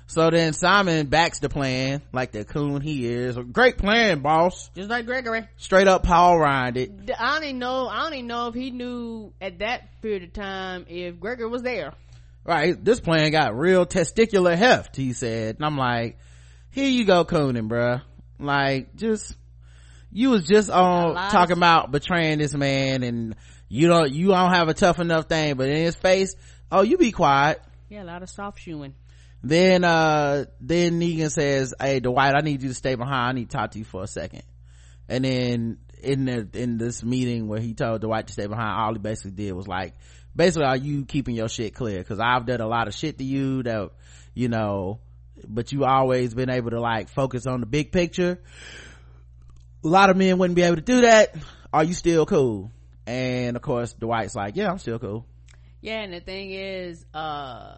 so then simon backs the plan like the coon he is great plan boss Just like Gregory. straight up paul ryan I don't even know. I don't even know if he knew at that period of time if Gregory was there. right this plan got real testicular heft he said and i'm like here you go cooning bruh like just you was just uh, on talking about betraying this man and you don't you don't have a tough enough thing but in his face oh you be quiet. Yeah, a lot of soft shoeing. then uh then negan says hey dwight i need you to stay behind. I need to talk to you for a second. And then in the in this meeting where he told dwight to stay behind all he basically did was like basically are you keeping your shit clear? Because i've done a lot of shit to you that you know but you always been able to like focus on the big picture. A lot of men wouldn't be able to do that. Are you still cool and of course dwight's like yeah i'm still cool Yeah, and the thing is, uh,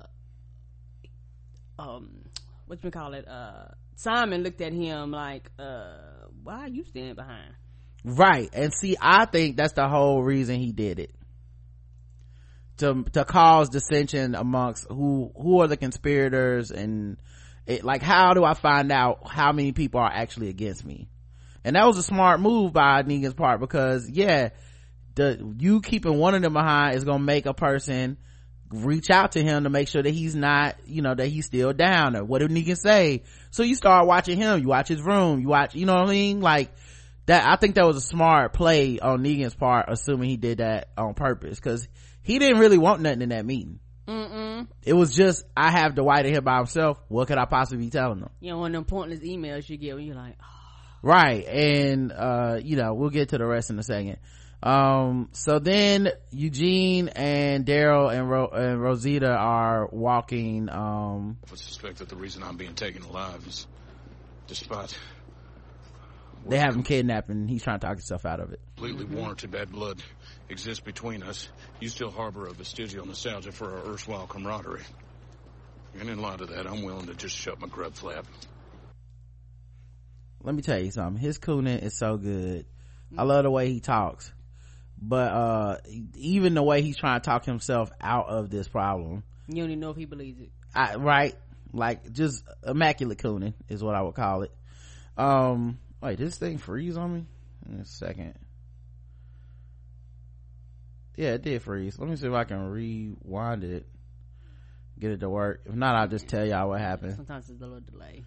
um, what you call it? Uh, Simon looked at him like, uh, why are you standing behind? Right. And see, I think that's the whole reason he did it. To, to cause dissension amongst who, who are the conspirators and it, like, how do I find out how many people are actually against me? And that was a smart move by Negan's part because, yeah, the, you keeping one of them behind is gonna make a person reach out to him to make sure that he's not, you know, that he's still down or what did Negan say? So you start watching him, you watch his room, you watch, you know what I mean? Like, that i think that was a smart play on negan's part assuming he did that on purpose because he didn't really want nothing in that meeting. Mm-mm. it was just i have dwight here by himself what could i possibly be telling him? You know, one of them pointless emails you get when you're like, oh, right. And uh you know we'll get to the rest in a second um so then eugene and daryl and, Ro- and rosita are walking um I suspect that the reason I'm being taken alive is despite they have him kidnapped and he's trying to talk himself out of it completely warranted bad blood exists between us. You still harbor a vestigial nostalgia for our erstwhile camaraderie. And in light of that, I'm willing to just shut my grub flap. let me tell you something his cooning is so good i love the way he talks but uh even the way he's trying to talk himself out of this problem. You don't even know if he believes it. I, right? Like just immaculate cooning is what i would call it. Um wait this thing freeze on me? In a second. Yeah it did freeze. Let me see if i can rewind it. Get it to work. If not i'll just tell y'all what happened. Sometimes it's a little delay.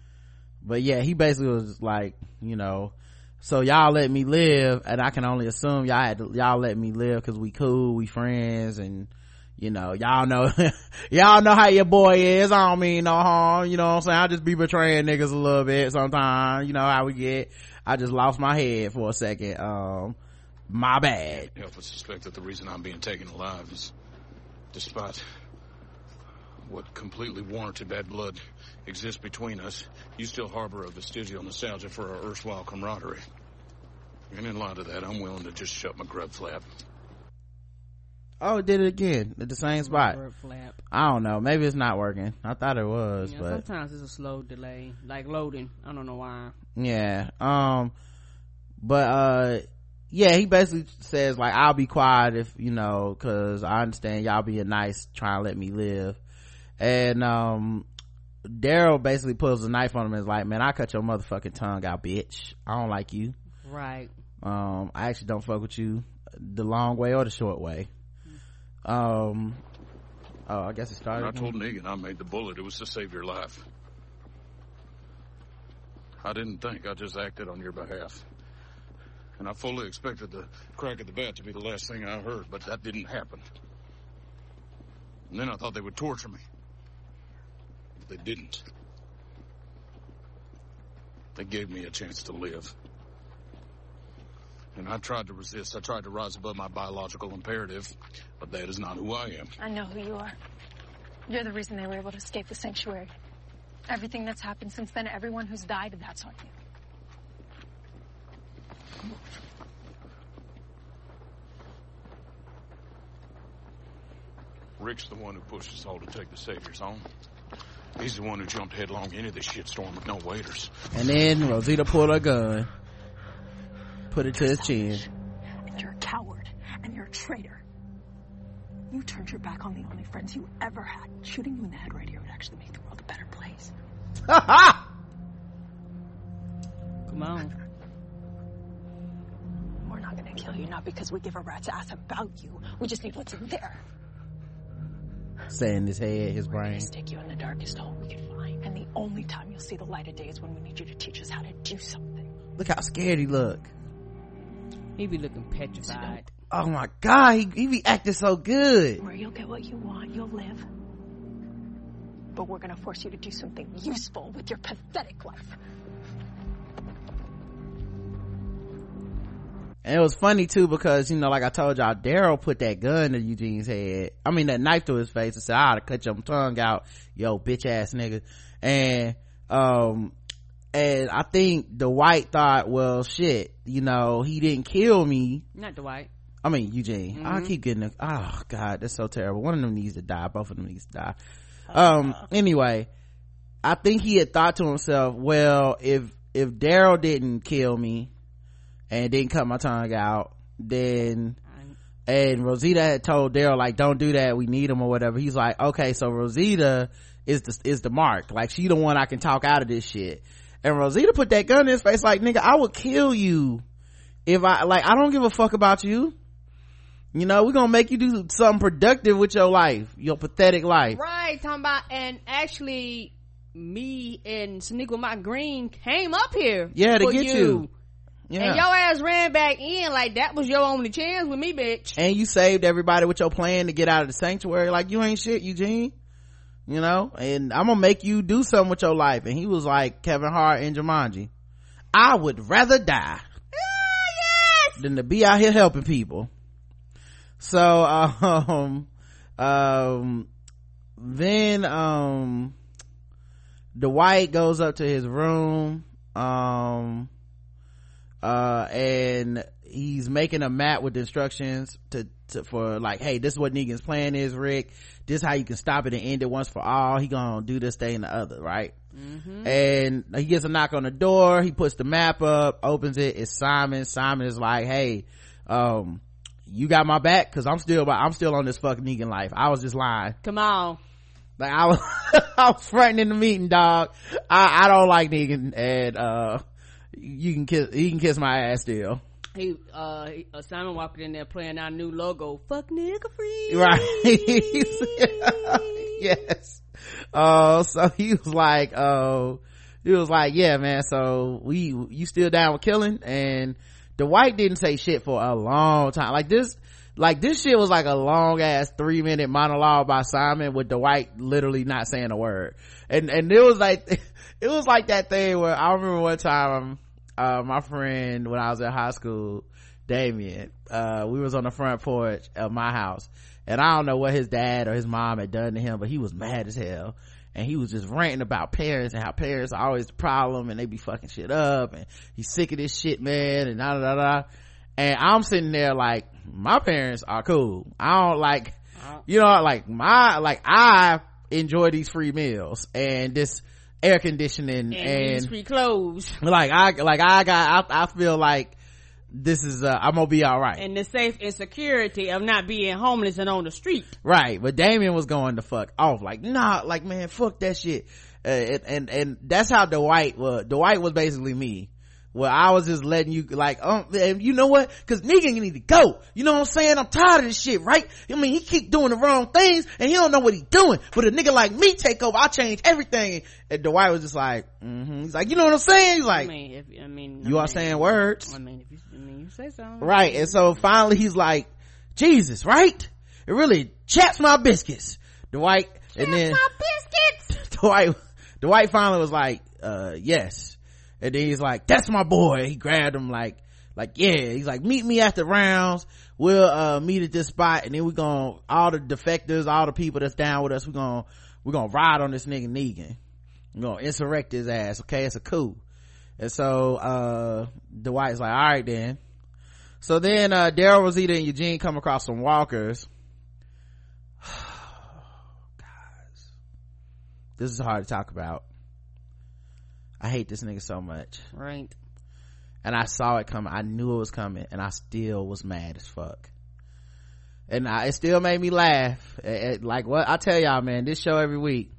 but yeah he basically was like you know so y'all let me live and i can only assume y'all had to, y'all let me live because we cool we friends and you know y'all know <laughs> y'all know how your boy is. I don't mean no harm you know what i'm saying? I just be betraying niggas a little bit sometimes you know how we get. I just lost my head for a second um my bad. Help us suspect that the reason I'm being taken alive is despite what completely warranted bad blood exists between us. You still harbor a vestigial nostalgia for our erstwhile camaraderie. And in light of that, I'm willing to just shut my grub flap. oh it did it again at the same spot Word flap. i don't know maybe it's not working i thought it was Yeah, but sometimes it's a slow delay, like loading. I don't know why. yeah um but uh yeah he basically says like i'll be quiet if you know because i understand y'all being nice trying to let me live and um daryl basically pulls a knife on him and is like man i cut your motherfucking tongue out bitch i don't like you Right. um i actually don't fuck with you the long way or the short way um oh i guess it started And I told Negan I made the bullet. It was to save your life. I didn't think. I just acted on your behalf. And I fully expected the crack of the bat to be the last thing I heard, but that didn't happen. And then I thought they would torture me. They didn't. They gave me a chance to live. And I tried to resist. I tried to rise above my biological imperative, but that is not who I am. I know who you are. You're the reason they were able to escape the sanctuary. Everything that's happened since then, everyone who's died, that's on you. Rick's the one who pushed us all to take the Saviors home. He's the one who jumped headlong into this shitstorm with no waiters. and then rosita pulled her gun put it to his chin And you're a coward, and you're a traitor. You turned your back on the only friends you ever had. Shooting you in the head right here would actually make the world a better place. Ha <laughs> ha! Come on. We're not gonna kill you, not because we give a rat's ass about you. We just need what's in there. Saying his head his We're brain gonna stick you in the darkest hole we can find. And the only time you'll see the light of day is when we need you to teach us how to do something. look how scared he look He be looking petrified. oh my god he, he be acting so good Where you'll get what you want, you'll live. But we're gonna force you to do something useful with your pathetic life. And it was funny too because you know like i told y'all daryl put that gun to eugene's head i mean that knife to his face and said i ought to cut your tongue out yo bitch ass nigga and um and i think Dwight thought well shit you know he didn't kill me Not Dwight. I mean Eugene. I keep getting a, oh god, that's so terrible. One of them needs to die. Both of them needs to die. Um. Anyway, I think he had thought to himself, well, if if Daryl didn't kill me and didn't cut my tongue out, then and Rosita had told Daryl like, don't do that. We need him or whatever. He's like, okay, so Rosita is the is the mark. Like she the one I can talk out of this shit. And Rosita put that gun in his face like, nigga, I would kill you if I like. I don't give a fuck about you you know we're gonna make you do something productive with your life your pathetic life Right, talking about, and actually, me and Sneakle My Green came up here. Yeah, to get you. Yeah. And your ass ran back in like that was your only chance with me, bitch. and you saved everybody with your plan to get out of the sanctuary. Like you ain't shit eugene. You know? And i'm gonna make you do something with your life. And he was like kevin hart and jumanji. I would rather die Ah, yes! than to be out here helping people. So, um, um, then, um, Dwight goes up to his room, um, uh, and he's making a map with instructions to, to, for like, hey, this is what Negan's plan is, Rick. This is how you can stop it and end it once for all. He gonna do this, thing, and the other, right? Mm-hmm. And he gets a knock on the door. He puts the map up, opens it. It's Simon. Simon is like, hey, um, you got my back? Cause I'm still, I'm still on this fucking Negan life. I was just lying. Come on. Like I was, <laughs> I was fronting in the meeting, dog. I, I don't like Negan and, uh, you can kiss, he can kiss my ass still. He, uh, uh, Simon walked in there playing our new logo, fuck nigga free. Right. <laughs> <laughs> yes. Uh, so he was like, uh, he was like, yeah, man, so we, you still down with killing? And Dwight didn't say shit for a long time. Like this, like this shit was like a long ass three minute monologue by Simon with Dwight literally not saying a word. And, and it was like, <laughs> it was like that thing where I remember one time, uh, my friend when I was in high school, Damien, uh, we was on the front porch of my house and I don't know what his dad or his mom had done to him, but he was mad as hell. And he was just ranting about parents and how parents are always the problem and they be fucking shit up and he's sick of this shit, man, and da da da da. And I'm sitting there like, my parents are cool. I don't like, you know, like my, like I enjoy these free meals and this air conditioning And, and, free clothes. <laughs> like I, like I got, I, I feel like this is, uh, I'm gonna be alright. And the safe and security of not being homeless and on the street. Right. But Damien was going the fuck off. Like, nah, like, man, fuck that shit. Uh, and, and, and that's how Dwight was. Dwight was basically me. Where I was just letting you, like, um, and you know what? Cause nigga need to go. You know what I'm saying? I'm tired of this shit, right? I mean, he keep doing the wrong things and he don't know what he's doing. But a nigga like me take over, I change everything. And Dwight was just like, mm-hmm. He's like, you know what I'm saying? He's I like, mean, if, I mean, you I are mean, saying words. I mean, if you, I mean, you say so. Right. And so finally he's like, Jesus, right? It really chaps my biscuits. Dwight, and then my biscuits. <laughs> Dwight, Dwight finally was like, uh, yes. And then he's like, that's my boy. He grabbed him like, like, yeah. He's like, meet me at the rounds. We'll, uh, meet at this spot. And then we're gonna, all the defectors, all the people that's down with us, we're gonna, we're gonna ride on this nigga Negan. We're gonna insurrect his ass. Okay. It's a coup. And so, uh, Dwight's like, all right then. So then, uh, Daryl, Rosita, and Eugene come across some walkers. <sighs> Guys, this is hard to talk about. I hate this nigga so much. Right. And I saw it coming. I knew it was coming and I still was mad as fuck. And I, it still made me laugh. It- it- like what I tell y'all, man, this show every week,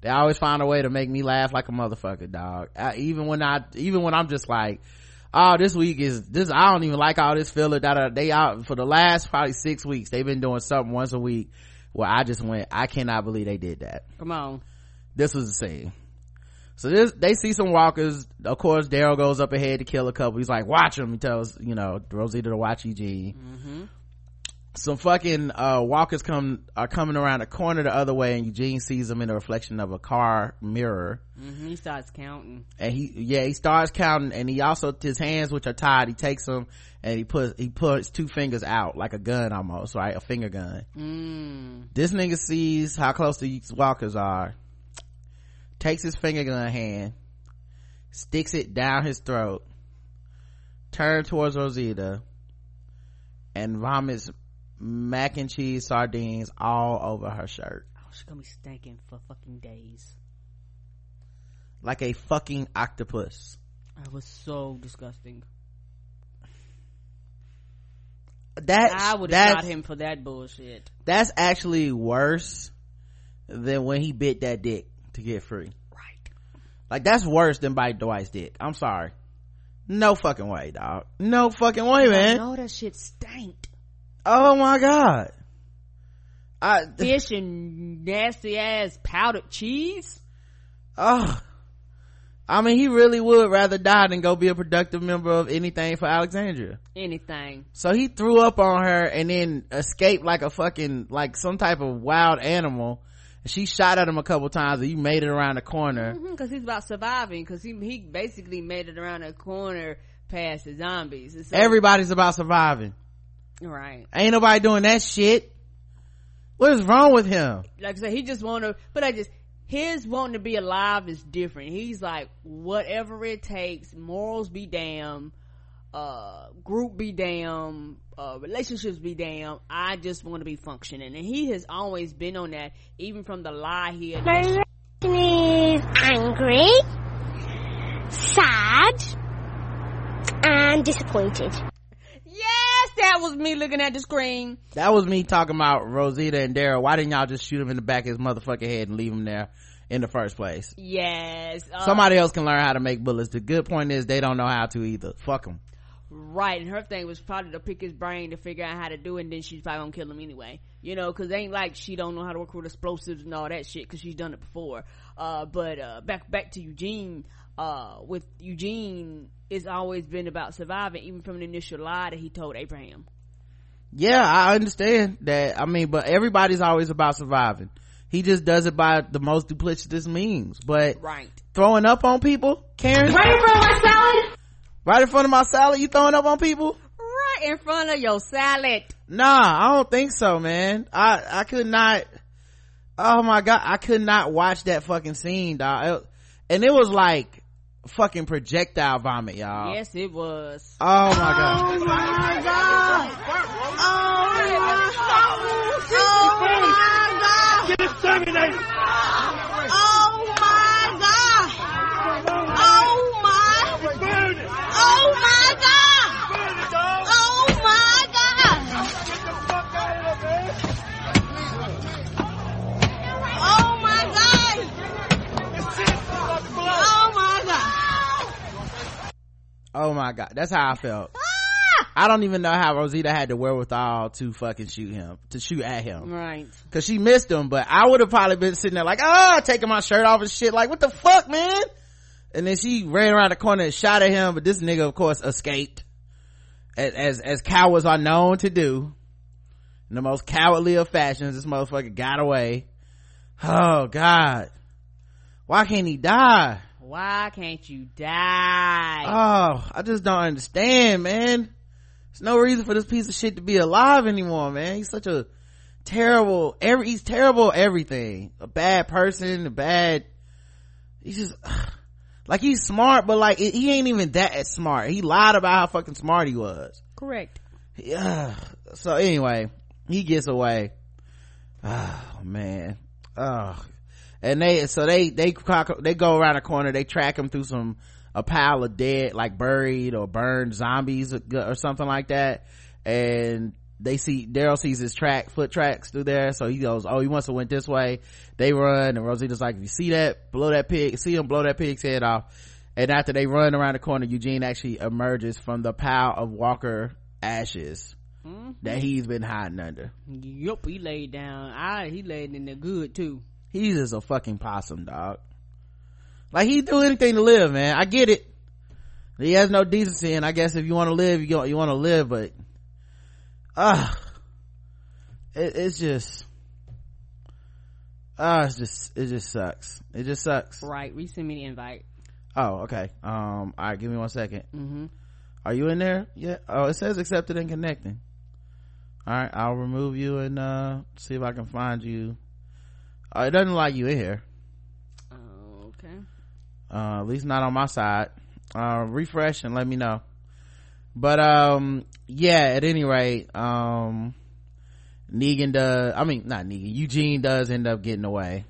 they always find a way to make me laugh like a motherfucker, dog. I, even when I, even when I'm just like, oh, this week is this. I don't even like all this filler. That they out for the last probably six weeks. They've been doing something once a week where I just went, I cannot believe they did that. Come on. This was the scene. So this, they see some walkers. Of course, Daryl goes up ahead to kill a couple. He's like, watch them. He tells, you know, Rosita to watch Eugene. Some fucking, uh, walkers come, are coming around the corner the other way and Eugene sees them in the reflection of a car mirror. hmm He starts counting. And he, yeah, he starts counting and he also, his hands which are tied, he takes them and he puts, he puts two fingers out like a gun almost, right? A finger gun. Mm. This nigga sees how close these walkers are, takes his finger gun hand, sticks it down his throat, turns towards Rosita, and vomits mac and cheese sardines all over her shirt. Oh, she's gonna be stinking for fucking days. Like a fucking octopus. That was so disgusting. That, I would have shot him for that bullshit. that's actually worse than when he bit that dick to get free. Right. Like that's worse than bite Dwight's dick. I'm sorry. No fucking way, dog. No fucking way, man. No, that shit stank. Oh my god. I Fish and nasty ass powdered cheese. oh. I mean, he really would rather die than go be a productive member of anything for Alexandria. Anything. So he threw up on her and then escaped like a fucking, like some type of wild animal. She shot at him a couple times and he made it around the corner. Mm-hmm, because he's about surviving. Because he he basically made it around the corner past the zombies. So- Everybody's about surviving. right. Ain't nobody doing that shit. What is wrong with him? Like I said, he just want to, but I just, his wanting to be alive is different. He's like, whatever it takes, morals be damn, uh, group be damn, uh, relationships be damn. I just want to be functioning. And he has always been on that, even from the lie he had. My reaction is angry, sad, and disappointed. Yes, that was me looking at the screen. That was me talking about Rosita and Daryl. Why didn't y'all just shoot him in the back of his motherfucking head and leave him there in the first place? Yes. uh, Somebody else can learn how to make bullets. The good point is they don't know how to either. Fuck them. Right, and her thing was probably to pick his brain to figure out how to do it, and then she's probably gonna kill him anyway. You know, cause it ain't like she don't know how to work with explosives and all that shit, cause she's done it before. Uh, but, uh, back, back to Eugene, uh, with Eugene, it's always been about surviving, even from the initial lie that he told Abraham. Yeah, I understand that. I mean, but everybody's always about surviving. He just does it by the most duplicitous means. But Right. throwing up on people, Karen, Right in front my salad? Right in front of my salad, you throwing up on people? Right in front of your salad. Nah, I don't think so, man. I I could not. Oh my god, I could not watch that fucking scene, dog. It- and it was like fucking projectile vomit, y'all. Yes, it was. Oh my god. Oh my god! Oh my god! Get exterminated! Oh that's how I felt. I don't even know how Rosita had the wherewithal to fucking shoot him, to shoot at him. Right. Cause she missed him, but I would have probably been sitting there like, ah, taking my shirt off and shit, like, what the fuck, man? And then she ran around the corner and shot at him, but this nigga, of course, escaped. As, as, as cowards are known to do. In the most cowardly of fashions, this motherfucker got away. Oh, God. Why can't he die? Why can't you die? Oh, I just don't understand, man. There's no reason for this piece of shit to be alive anymore, man. He's such a terrible, every, he's terrible everything. A bad person, a bad, he's just, <sighs> like he's smart, but like he ain't even that smart. He lied about how fucking smart he was. Correct. Yeah. So anyway, he gets away. <sighs> Oh man. Oh. And they, so they, they, they go around the corner, they track him through some, a pile of dead, like buried or burned zombies or, something like that. And they see, Daryl sees his track, foot tracks through there. So he goes, oh, he must have went this way. They run and Rosita's like, if you see that, blow that pig, see him blow that pig's head off. And after they run around the corner, Eugene actually emerges from the pile of Walker ashes that mm-hmm. he's been hiding under. yep he laid down. I he laid in there good too. He's just a fucking possum, dog. Like he'd do anything to live, man. I get it. He has no decency, and I guess if you want to live, you go, you want to live, but ah, it, it's just ah, it's just it just sucks. It just sucks. Right, resend me the invite. Oh, okay. Um, all right, give me one second. Mm-hmm. Are you in there? Yeah. Oh, it says accepted and connecting. All right, I'll remove you and uh see if I can find you. Uh, it doesn't like you in here. Okay. Uh, at least not on my side. Uh, refresh and let me know. But um, yeah. At any rate, um, Negan does. I mean, not Negan. Eugene does end up getting away.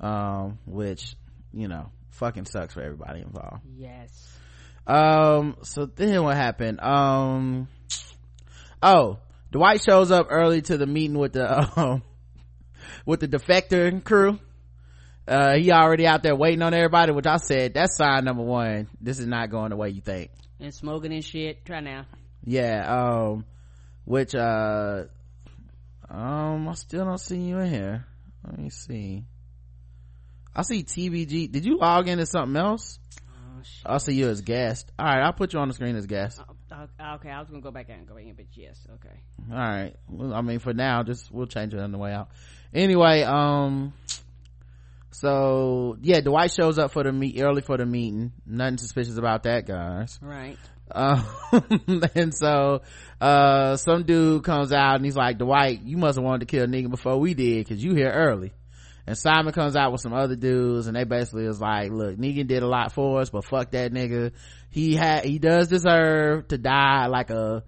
Um, which you know, fucking sucks for everybody involved. Yes. Um, so then what happened? Um, oh, Dwight shows up early to the meeting with the, <laughs> um, with the defector crew. Uh, he already out there waiting on everybody, which I said, that's sign number one. This is not going the way you think. And smoking and shit. Try now. Yeah, um, which, uh, um, I still don't see you in here. Let me see. I see TBG. Did you log into something else? Oh. I'll see you as guest. All right, I'll put you on the screen as guest. Uh, okay, I was gonna go back out and go in, but yes, okay. all right well, i mean for now just we'll change it on the way out anyway um so yeah dwight shows up for the meet early for the meeting nothing suspicious about that guys Right. Um, <laughs> and so, uh, some dude comes out and he's like, Dwight, you must have wanted to kill Negan before we did, cause you here early. And Simon comes out with some other dudes and they basically is like, look, Negan did a lot for us, but fuck that nigga. He had, he does deserve to die like a,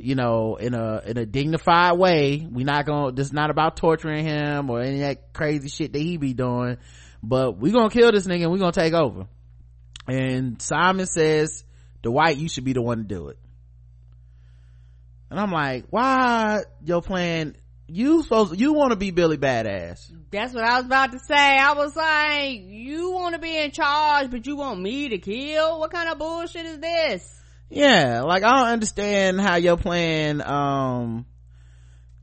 you know, in a, in a dignified way. We not gonna, this is not about torturing him or any that crazy shit that he be doing, but we gonna kill this nigga and we gonna take over. And Simon says, Dwight, you should be the one to do it. And I'm like, why your plan? You supposed, you want to be Billy Badass. That's what I was about to say. I was like, you want to be in charge, but you want me to kill? What kind of bullshit is this? Yeah, like I don't understand how your plan, um,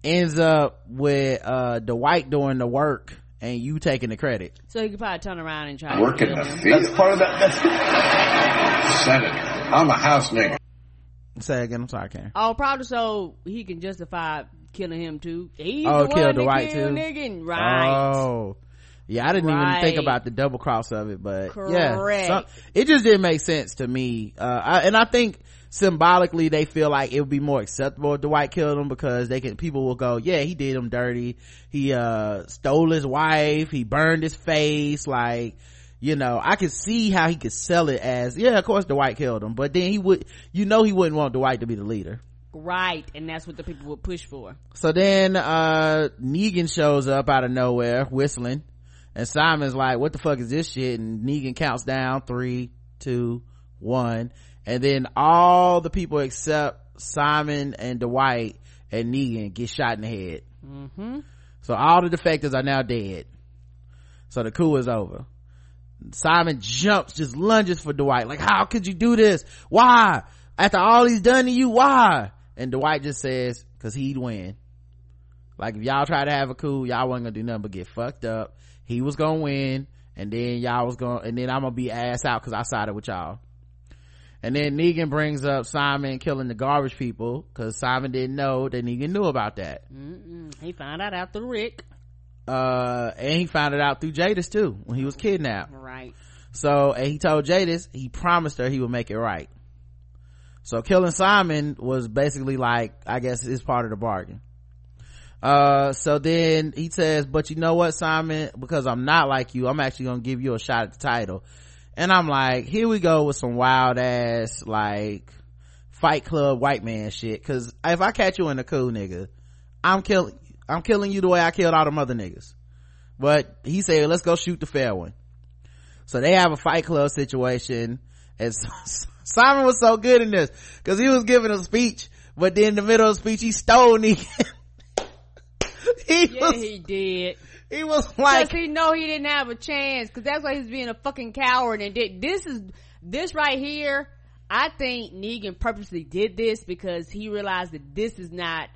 ends up with, uh, Dwight doing the work and you taking the credit. So he could probably turn around and try Work to in kill the him. field. That's part of that. That's <laughs> Senator. I'm a house nigga. Say again, I'm sorry, Karen. Oh, probably so he can justify killing him too. He's Oh, the kill one Dwight that killed too? Negan. Right. Oh. Yeah, I didn't even think about the double cross of it, but yeah, Correct. some- it just didn't make sense to me. Uh, I, and I think symbolically they feel like it would be more acceptable if Dwight killed him because they can, people will go, yeah, he did him dirty. He, uh, stole his wife. He burned his face. Like, you know, I could see how he could sell it as, yeah, of course Dwight killed him, but then he would, you know, he wouldn't want Dwight to be the leader. Right. And that's what the people would push for. So then, uh, Negan shows up out of nowhere, whistling. And Simon's like, what the fuck is this shit? And Negan counts down three, two, one. And then all the people except Simon and Dwight and Negan get shot in the head. Mm-hmm. So all the defectors are now dead. So the coup is over. Simon jumps, just lunges for Dwight. Like, how could you do this? Why? After all he's done to you, why? And Dwight just says, cause he'd win. Like if y'all try to have a coup, y'all wasn't gonna do nothing but get fucked up. He was gonna win, and then y'all was gonna, and then I'm gonna be ass out cause I sided with y'all. And then Negan brings up Simon killing the garbage people cause Simon didn't know that Negan knew about that. Mm-mm. He found out after Rick. Uh, and he found it out through Jadis too when he was kidnapped. Right. So, and he told Jadis he promised her he would make it right. So killing Simon was basically like, I guess is part of the bargain. Uh, so then he says, but you know what, Simon, because I'm not like you, I'm actually gonna give you a shot at the title. And I'm like, here we go with some wild ass, like, fight club white man shit. Cause if I catch you in a cool nigga, I'm killing, I'm killing you the way I killed all them other niggas. But he said, let's go shoot the fair one. So they have a fight club situation and <laughs> Simon was so good in this because he was giving a speech, but then in the middle of the speech he stole Negan. <laughs> <laughs> he Yeah, was, he did. he was like, Cause he know he didn't have a chance. Cause that's why he's being a fucking coward. And did, this is, this right here, I think Negan purposely did this because he realized that this is not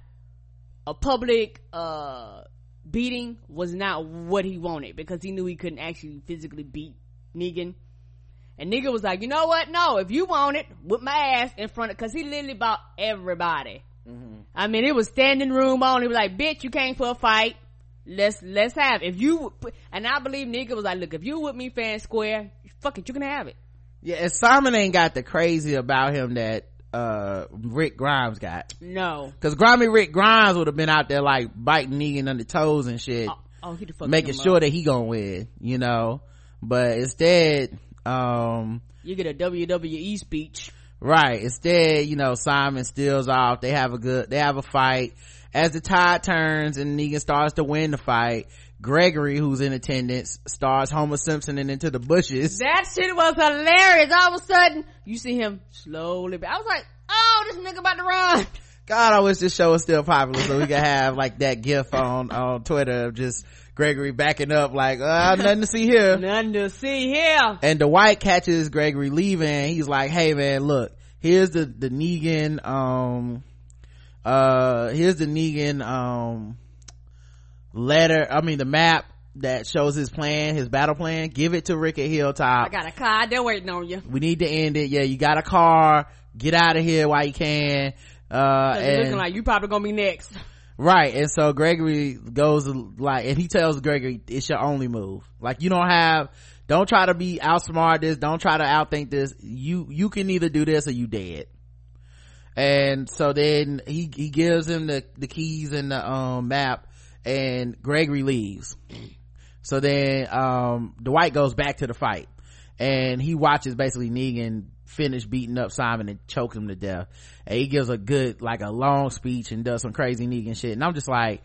a public, uh, beating was not what he wanted because he knew he couldn't actually physically beat Negan. And Negan was like, you know what? No, if you want it, whip my ass in front of, cause he literally bought everybody. I mean, it was standing room only. Was like, bitch, you came for a fight. Let's, let's have, it. if you, and I believe nigga was like, look, if you with me and square, fuck it, you can have it. yeah, and Simon ain't got the crazy about him that, uh, Rick Grimes got. No. Cause grimy Rick Grimes would have been out there like biting Negan under toes and shit. Oh, he the fuck making sure up. that he gonna win, you know. But instead, um, You get a WWE speech. Right, instead, you know, Simon steals off. They have a good, they have a fight. As the tide turns and Negan starts to win the fight, Gregory, who's in attendance, starts Homer Simpson and into the bushes. That shit was hilarious. All of a sudden, you see him slowly, I was like, oh, this nigga about to run. God, I wish this show was still popular so we could have like that gif on, on Twitter of just Gregory backing up like, uh, <laughs> nothing to see here. Nothing to see here. and Dwight catches Gregory leaving. He's like, "Hey man, look, here's the the Negan um uh here's the Negan um letter. I mean the map that shows his plan, his battle plan. Give it to Rick at Hilltop. I got a car. They're waiting on you. we need to end it. Yeah, you got a car. Get out of here while you can." Uh, and looking like you probably gonna be next. Right. And so Gregory goes like, and he tells Gregory, it's your only move. Like you don't have, don't try to be outsmart this. Don't try to outthink this. You, you can either do this or you dead. and so then he he gives him the the keys and the um map and gregory leaves so then um dwight goes back to the fight and he watches basically negan finish beating up simon and choke him to death and he gives a good like a long speech and does some crazy negan shit and i'm just like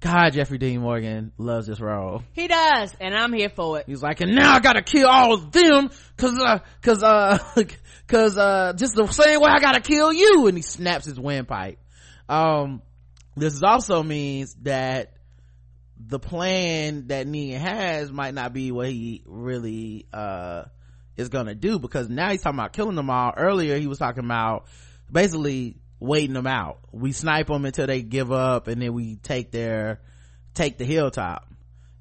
god jeffrey dean morgan loves this role He does, and I'm here for it. He's like, and now I gotta kill all of them, cause, uh, cause, uh, <laughs> cause, uh, just the same way I gotta kill you. And he snaps his windpipe. Um, this also means that the plan that Negan has might not be what he really, uh, is gonna do because now he's talking about killing them all. Earlier he was talking about basically waiting them out. We snipe them until they give up and then we take their, take the hilltop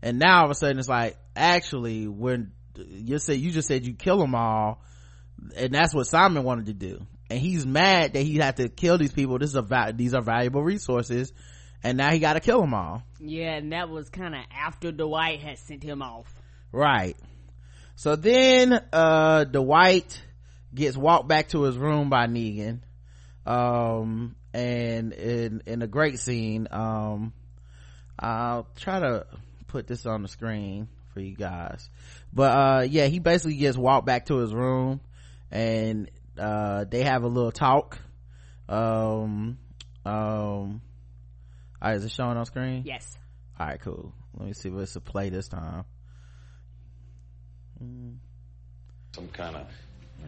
and now all of a sudden it's like actually when you said you just said you kill them all and that's what simon wanted to do and he's mad that he had to kill these people this is a these are valuable resources and now he got to kill them all Yeah, and that was kind of after Dwight had sent him off. right so then uh dwight gets walked back to his room by negan. Um and in in a great scene um i'll try to put this on the screen for you guys. But uh yeah he basically gets walked back to his room and uh they have a little talk. Um um all right is it showing on screen? Yes. all right cool. Let me see if it's a play this time Some kind of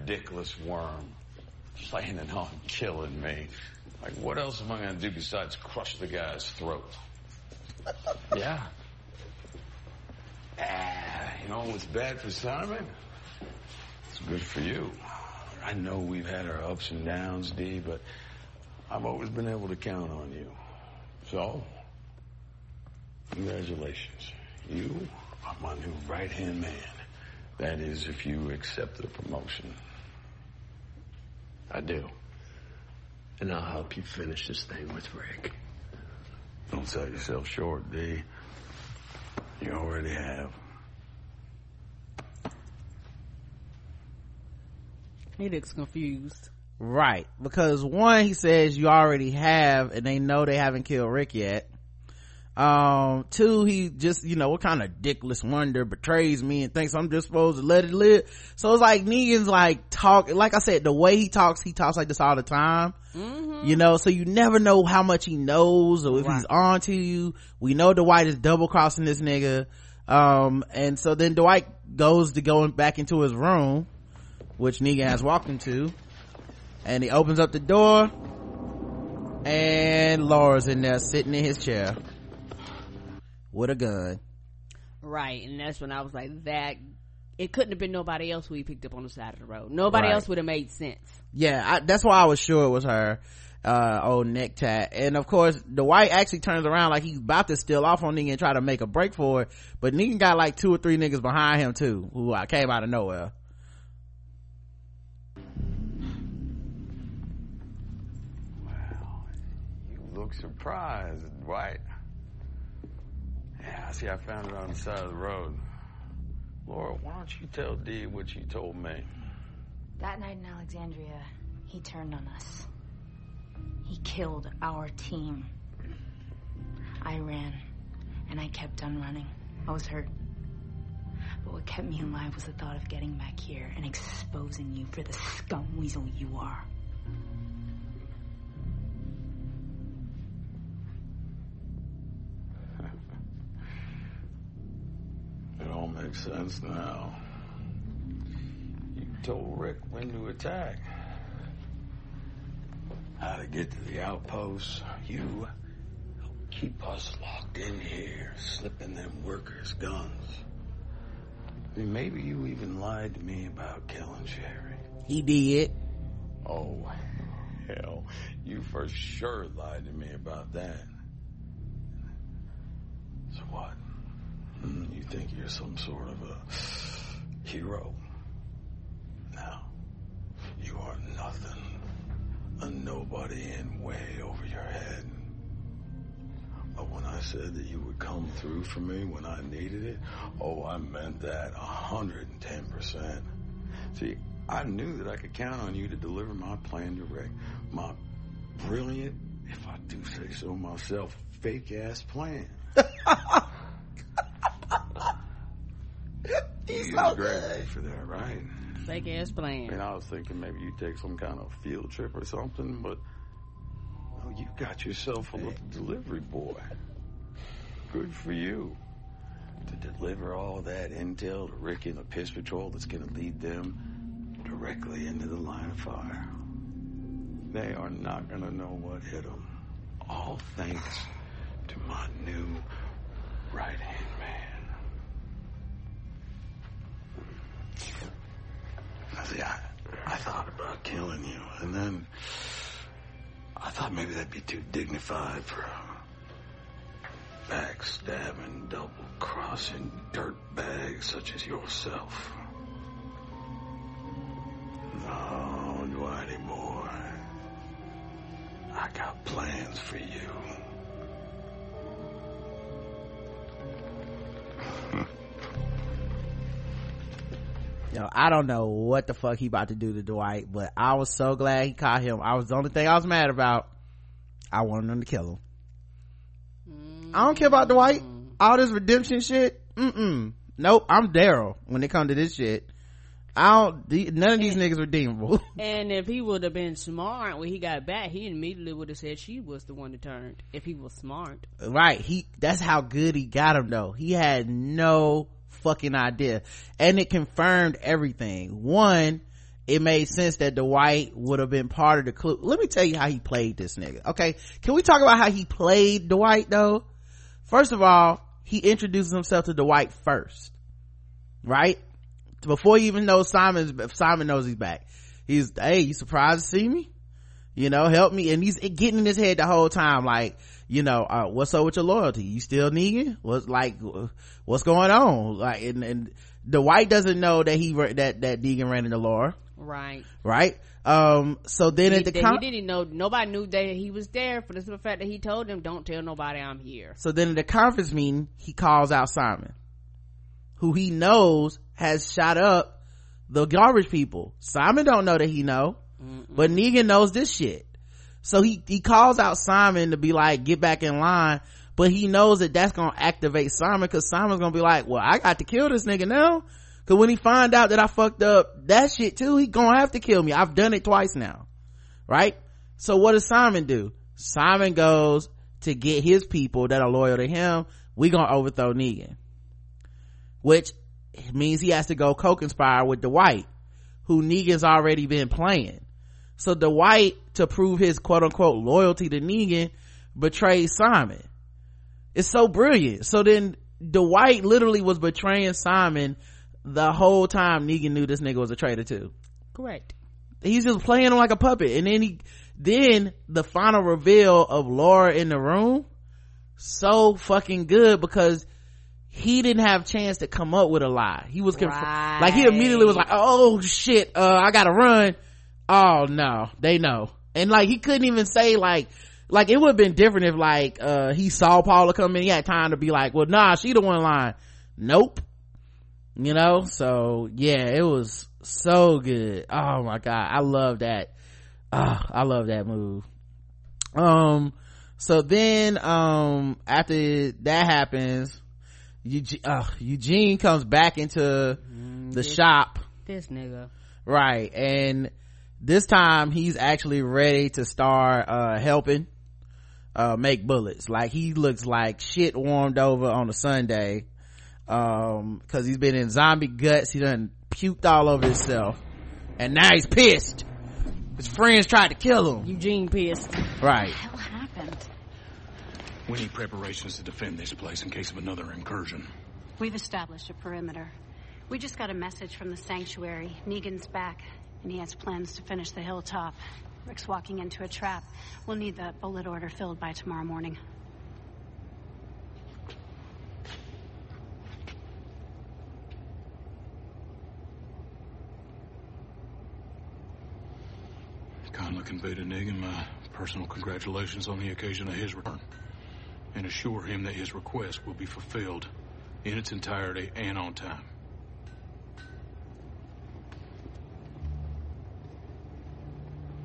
dickless worm planning on <laughs> killing me. Like, what else am I gonna do besides crush the guy's throat? <laughs> Yeah. Ah, you know what's bad for Simon? It's good for you. I know we've had our ups and downs, D, but I've always been able to count on you. So, congratulations. You are my new right-hand man. That is, if you accept the promotion. I do. And I'll help you finish this thing with Rick. Don't sell yourself short, D. You already have. He looks confused. Right. Because one, he says you already have and they know they haven't killed Rick yet. Um, two, he just, you know, what kind of dickless wonder betrays me and thinks I'm just supposed to let it live. So it's like Negan's like talk, like I said, the way he talks, he talks like this all the time. You know, so you never know how much he knows or if he's on to you. We know Dwight is double crossing this nigga. Um, and so then Dwight goes to going back into his room, which Negan has walked into and he opens up the door and Laura's in there sitting in his chair with a gun Right, and that's when I was like, that. It couldn't have been nobody else who he picked up on the side of the road. Nobody Right. else would have made sense. yeah I, that's why i was sure it was her uh old neck tat and of course the Dwight actually turns around like he's about to steal off on Negan and try to make a break for it but Negan got like two or three niggas behind him too who i came out of nowhere wow You look surprised, Dwight. Yeah, see, I found it on the side of the road. Laura, why don't you tell Dee what you told me? That night in Alexandria, he turned on us. He killed our team. I ran, and I kept on running. I was hurt. But what kept me alive was the thought of getting back here and exposing you for the scum weasel you are. All makes sense now. You told Rick when to attack. How to get to the outposts. You keep us locked in here, slipping them workers' guns. I mean, maybe you even lied to me about killing Sherry. he did Oh, hell. You for sure lied to me about that. So what? Hmm, You think you're some sort of a hero? No. You are nothing. A nobody and way over your head. But when I said that you would come through for me when I needed it, oh, I meant that a 110%. See, I knew that I could count on you to deliver my plan to Rick. My brilliant, if I do say so myself, fake ass plan. <laughs> He's You so good. for that, right? Fake ass plan. And I was thinking maybe you take some kind of field trip or something, but oh, you got yourself a little delivery boy. Good for you. To deliver all that intel to Rick and the Piss Patrol that's going to lead them directly into the line of fire. They are not going to know what hit them. All thanks to my new right hand man. Now, See, I, I thought about killing you, and then I thought maybe that'd be too dignified for a backstabbing, double-crossing dirtbag such as yourself. No, Dwighty boy, I got plans for you. <laughs> Yo, I don't know what the fuck he about to do to Dwight, but I was so glad he caught him. I was the only thing I was mad about. I wanted him to kill him. I don't care about Dwight. Mm. All this redemption shit. Mm-mm. Nope. I'm Daryl when it comes to this shit. I don't, none of these niggas redeemable. <laughs> And if he would have been smart when he got back, he immediately would have said she was the one that turned. If he was smart. right. He, that's how good he got him though. He had no fucking idea. And it confirmed everything. One, it made sense that Dwight would have been part of the clue. Let me tell you how he played this nigga. Okay. Can we talk about how he played Dwight though? First of all, he introduces himself to Dwight first. Right? Before you even know Simon's, Simon knows he's back. He's, hey, you surprised to see me? You know, help me. And he's getting in his head the whole time, like, you know, uh, what's up with your loyalty? You still Negan? What's like, what's going on? Like, and, and Dwight doesn't know that he, that, that Negan ran into Laura, Right. right? Um, so then he, at the that con- he didn't know nobody knew that he was there for the simple fact that he told them don't tell nobody i'm here So then at the conference meeting, he calls out Simon, who he knows has shot up the garbage people. Simon don't know that he know, but Negan knows this shit. So he, he calls out Simon to be like, get back in line, but he knows that that's gonna activate Simon cause Simon's gonna be like, well, I got to kill this nigga now. Cause when he find out that I fucked up that shit too, he gonna have to kill me. I've done it twice now. Right? So what does Simon do? Simon goes to get his people that are loyal to him. We gonna overthrow Negan. Which means he has to go co-conspire with Dwight, who Negan's already been playing. So Dwight, to prove his quote unquote loyalty to Negan, betrays Simon. It's so brilliant. So then Dwight literally was betraying Simon the whole time Negan knew this nigga was a traitor too. Correct. He's just playing him like a puppet. And then he then the final reveal of laura in the room so fucking good because he didn't have chance to come up with a lie. He was conf- like he immediately was like oh shit uh i gotta run oh no. They know. And like he couldn't even say like like it would have been different if like uh he saw paula come in. He had time to be like well nah she the one lying nope. You know? So yeah it was so good. Oh my god. I love that. Ah, i love that move. Um so then um after that happens eugene, uh, eugene comes back into the this- shop. this nigga. Right. And this time he's actually ready to start uh helping uh make bullets like he looks like shit warmed over on a sunday um because he's been in zombie guts he done puked all over himself and now he's pissed his friends tried to kill him eugene pissed right hell happened? We need preparations to defend this place in case of another incursion. We've established a perimeter. We just got a message from the sanctuary. Negan's back, and he has plans to finish the hilltop. Rick's walking into a trap. We'll need that bullet order filled by tomorrow morning. Kindly convey to Negan my personal congratulations on the occasion of his return. And assure him that his request will be fulfilled in its entirety and on time.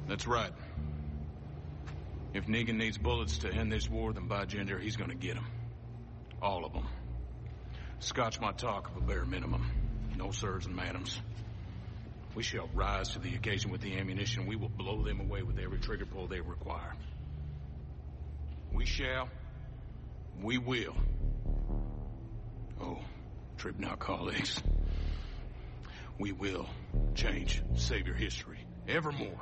That's right. If Negan needs bullets to end this war, then by gender, he's gonna get them. All of them. Scotch my talk of a bare minimum. No sirs and madams. We shall rise to the occasion with the ammunition. We will blow them away with every trigger pull they require. We shall. We will. Oh, trip now, colleagues. We will change Savior history evermore.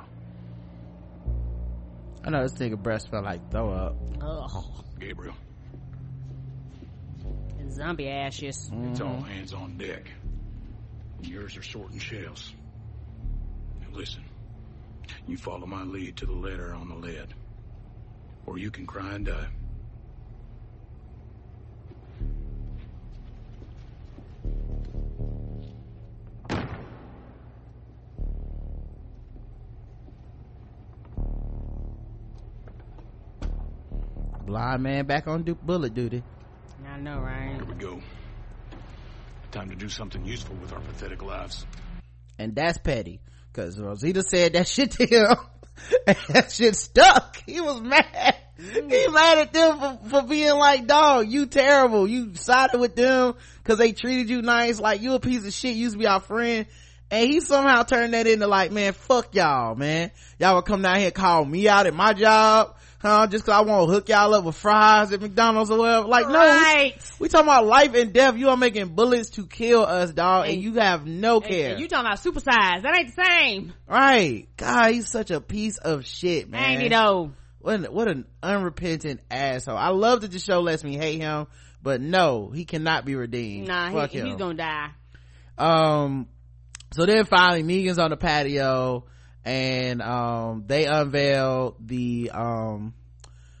I know this nigga breast felt like throw up. Ugh. Gabriel, And zombie ashes. it's all mm-hmm. hands on deck. Yours are sorting shells. Now listen, you follow my lead to the letter on the lid, Or you can cry and die. Blind man back on du- bullet duty. I know, right? Here we go. Time to do something useful with our pathetic lives. And that's petty. Cause Rosita said that shit to him. and <laughs> that shit stuck. He was mad. Mm. He mad at them for, for being like, dog, you terrible. You sided with them cause they treated you nice. Like you a piece of shit. You used to be our friend. And he somehow turned that into like, man, fuck y'all, man. Y'all would come down here call me out at my job. Huh? Just cause I want to hook y'all up with fries at McDonald's or whatever. Like, no, Right. we, we talking about life and death. You are making bullets to kill us, dog, and, And- you have no And- care. and you talking about supersize. That ain't the same. Right. God, he's such a piece of shit, man. Ain't he though? What an, what an unrepentant asshole. I love that the show lets me hate him, but no, he cannot be redeemed. Nah, Fuck he, him. he's gonna die. Um, so then finally Negan's on the patio and, um, they unveil the, um,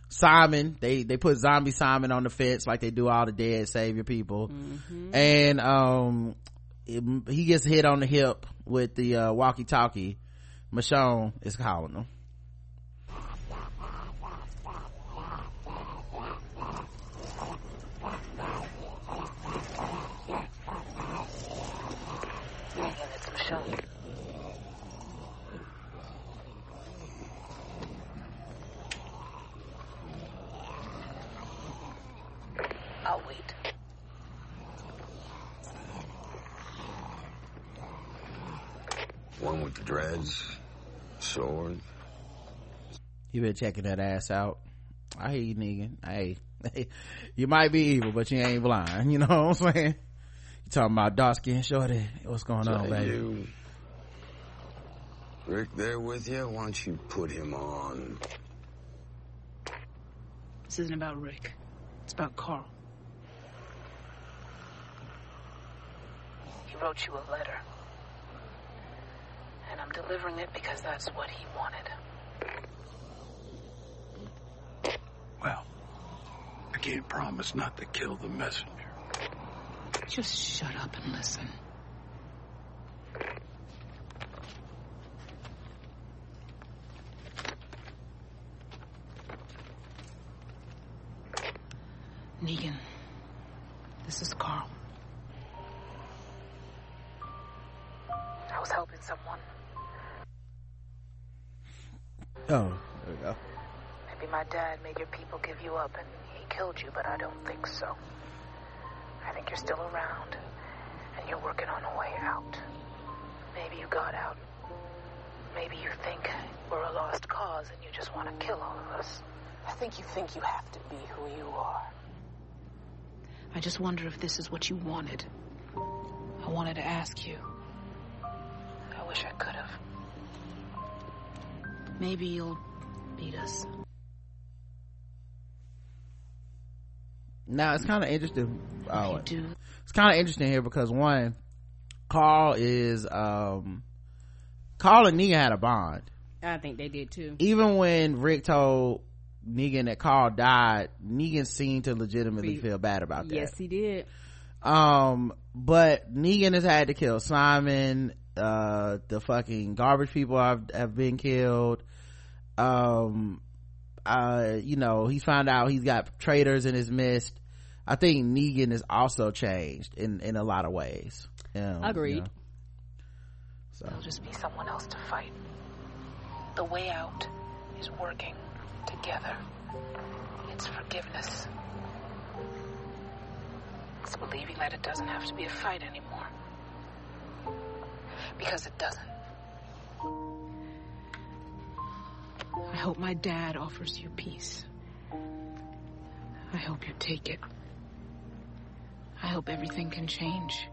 Simon. They, they put zombie Simon on the fence like they do all the dead savior people. And, um, it- he gets hit on the hip with the, uh, walkie talkie. Michonne is calling him. It's Michelle. I'll wait. One with the dreads, sword. You been checking that ass out. I hear you, Negan. Hey, <laughs> you might be evil, but you ain't blind. You know what I'm saying? You talking about dark skin shorty? What's going on, Say baby? you. Rick there with you? Why don't you put him on? This isn't about Rick. It's about Carl. He wrote you a letter. And I'm delivering it because that's what he wanted. Well, I can't promise not to kill the messenger. Just shut up and listen. Negan, this is Carl. I was helping someone. Oh, there we go. Maybe my dad made your people give you up and he killed you, but I don't think so. I think you're still around and you're working on a way out. Maybe you got out. Maybe you think we're a lost cause and you just want to kill all of us. I think you think you have to be who you are. I just wonder if this is what you wanted. I wanted to ask you. I wish I could have. Maybe you'll beat us. Now it's kind of interesting. Oh, do. it's kind of interesting here because one, Carl is um, Carl and Negan had a bond. I think they did too. Even when Rick told Negan that Carl died, Negan seemed to legitimately Be- feel bad about that. Yes, he did. um but negan has had to kill simon uh the fucking garbage people have have been killed um uh you know he's found out he's got traitors in his midst i think negan is also changed in in a lot of ways um, Agreed. you know. so There'll just be someone else to fight. The way out is working together. It's forgiveness. It's believing that it doesn't have to be a fight anymore. Because it doesn't. I hope my dad offers you peace. I hope you take it. I hope everything can change.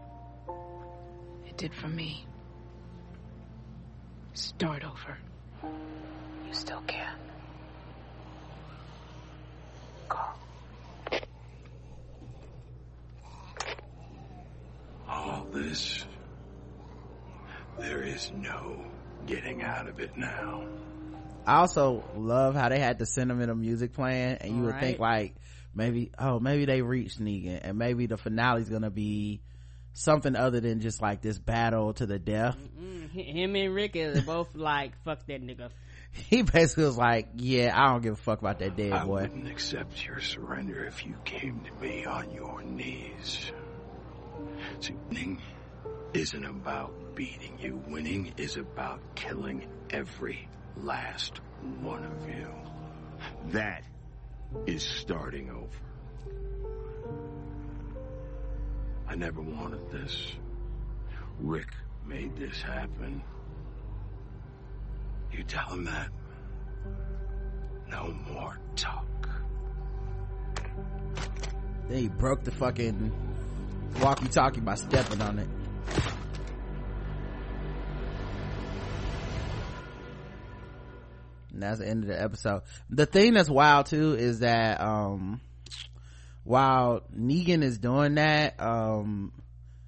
It did for me. Start over. You still can. Carl. All this, there is no getting out of it now. I also love how they had the sentimental music playing and you would Right. think like maybe oh maybe they reached Negan and maybe the finale's gonna be something other than just like this battle to the death. Mm, him and Rick is both <laughs> like fuck that nigga He basically was like, Yeah, I don't give a fuck about that dead I boy. I wouldn't accept your surrender if you came to me on your knees. See, winning isn't about beating you. Winning is about killing every last one of you. That is starting over. I never wanted this. Rick made this happen. You tell him that. No more talk. Then he broke the fucking walkie talkie by stepping on it. And that's the end of the episode. The thing that's wild too is that um while Negan is doing that, um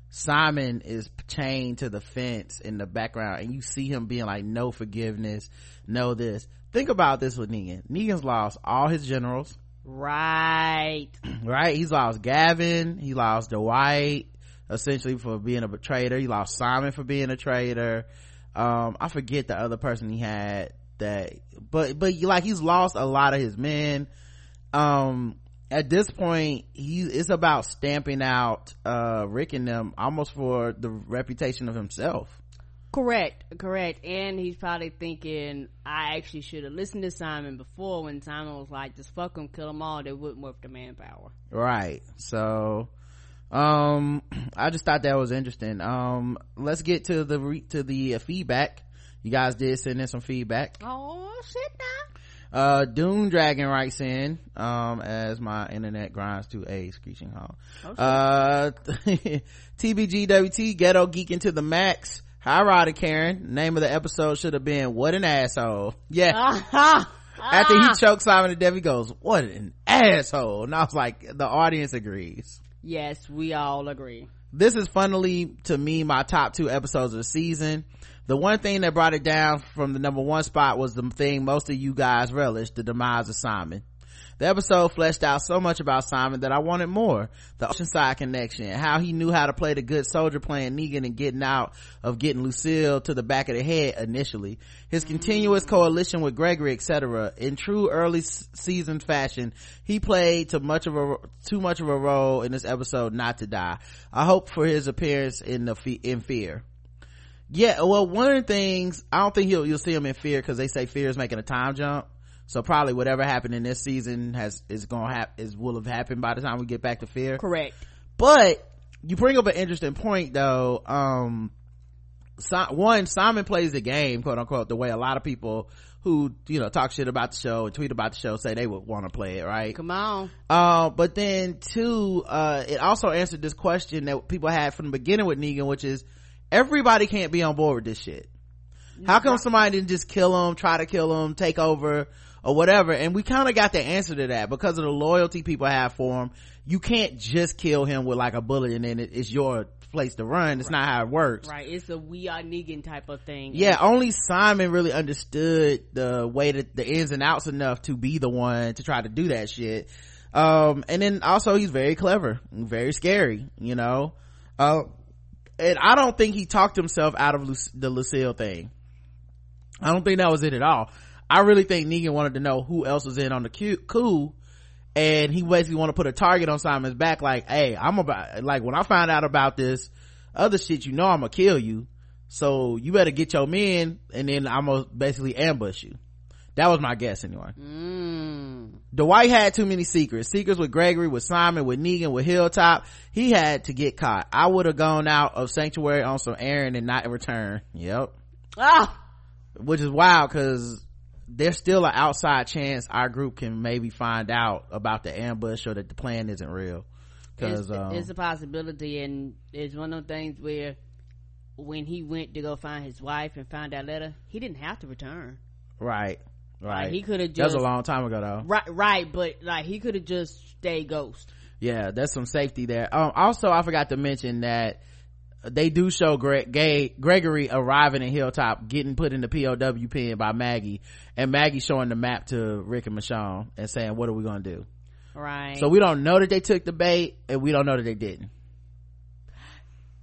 Simon is chained to the fence in the background. And you see him being like, no forgiveness, no this. Think about this with Negan. Negan's lost all his generals. Right. <clears throat> Right? He's lost gavin. He lost dwight essentially for being a traitor he lost simon for being a traitor. Um i forget the other person he had that. But but like he's lost a lot of his men. Um at this point he it's about stamping out uh rick and them almost for the reputation of himself. Correct correct. And he's probably thinking i actually should have listened to simon before when simon was like just fuck them kill them all they wouldn't worth the manpower. Right. So um <clears throat> i just thought that was interesting. Um let's get to the re- to the uh, feedback you guys did send in some feedback. Oh shit now uh doom dragon writes in um as my internet grinds to a screeching halt. Oh, uh <laughs> tbgwt ghetto geeking to the max. Hi rod karen. Name of the episode should have been what an asshole. Yeah. <laughs> After he choked simon to death he goes what an asshole. And i was like the audience agrees. Yes we all agree. This is funnily to me my top two episodes of the season the one thing that brought it down from the number one spot was the thing most of you guys relished the demise of simon the episode fleshed out so much about Simon that I wanted more. The Oceanside connection, how he knew how to play the good soldier playing Negan and getting out of getting Lucille to the back of the head initially. His continuous coalition with Gregory, etc. In true early season fashion, he played too much of a too much of a role in this episode not to die. I hope for his appearance in the in Fear. Yeah, well, one of the things I don't think you'll you'll see him in Fear because they say Fear is making a time jump. So probably whatever happened in this season has is gonna happen is will have happened by the time we get back to Fear. correct But you bring up an interesting point though. Um, Si- one Simon plays the game, quote unquote, the way a lot of people who you know talk shit about the show and tweet about the show say they would want to play it, right? come on Uh, but then two, uh, it also answered this question that people had from the beginning with Negan, which is everybody can't be on board with this shit. How come somebody didn't just kill him, try to kill him, take over, or whatever? And we kind of got the answer to that because of the loyalty people have for him. You can't just kill him with like a bullet and then it's your place to run. It's not how it works. right it's a we are negan type of thing Yeah, only Simon really understood the way that the ins and outs enough to be the one to try to do that shit. Um, and then also he's very clever, very scary, you know. Uh, and I don't think he talked himself out of the Lucille thing. I don't think that was it at all. I really think Negan wanted to know who else was in on the cu- coup, and he basically want to put a target on Simon's back. Like, hey, I'm about like when I find out about this other shit, you know, I'm gonna kill you. So you better get your men, and then I'm gonna basically ambush you. That was my guess anyway. Mm. dwight had too many secrets. Secrets with gregory with simon with negan with hilltop. He had to get caught. I would have gone out of sanctuary on some errand and not return. Yep Ah! which is wild because there's still an outside chance our group can maybe find out about the ambush or that the plan isn't real. Because it's, um, it's a possibility and it's one of those things where when he went to go find his wife and find that letter he didn't have to return. Right right. Like, he coulda just. that was a long time ago though. Right right but like he could have just stayed ghost. Yeah that's some safety there. Um also i forgot to mention that they do show Greg, Gay, gregory arriving in hilltop getting put in the pow pen by maggie and maggie showing the map to rick and michonne and saying what are we gonna do? Right. So we don't know that they took the bait and we don't know that they didn't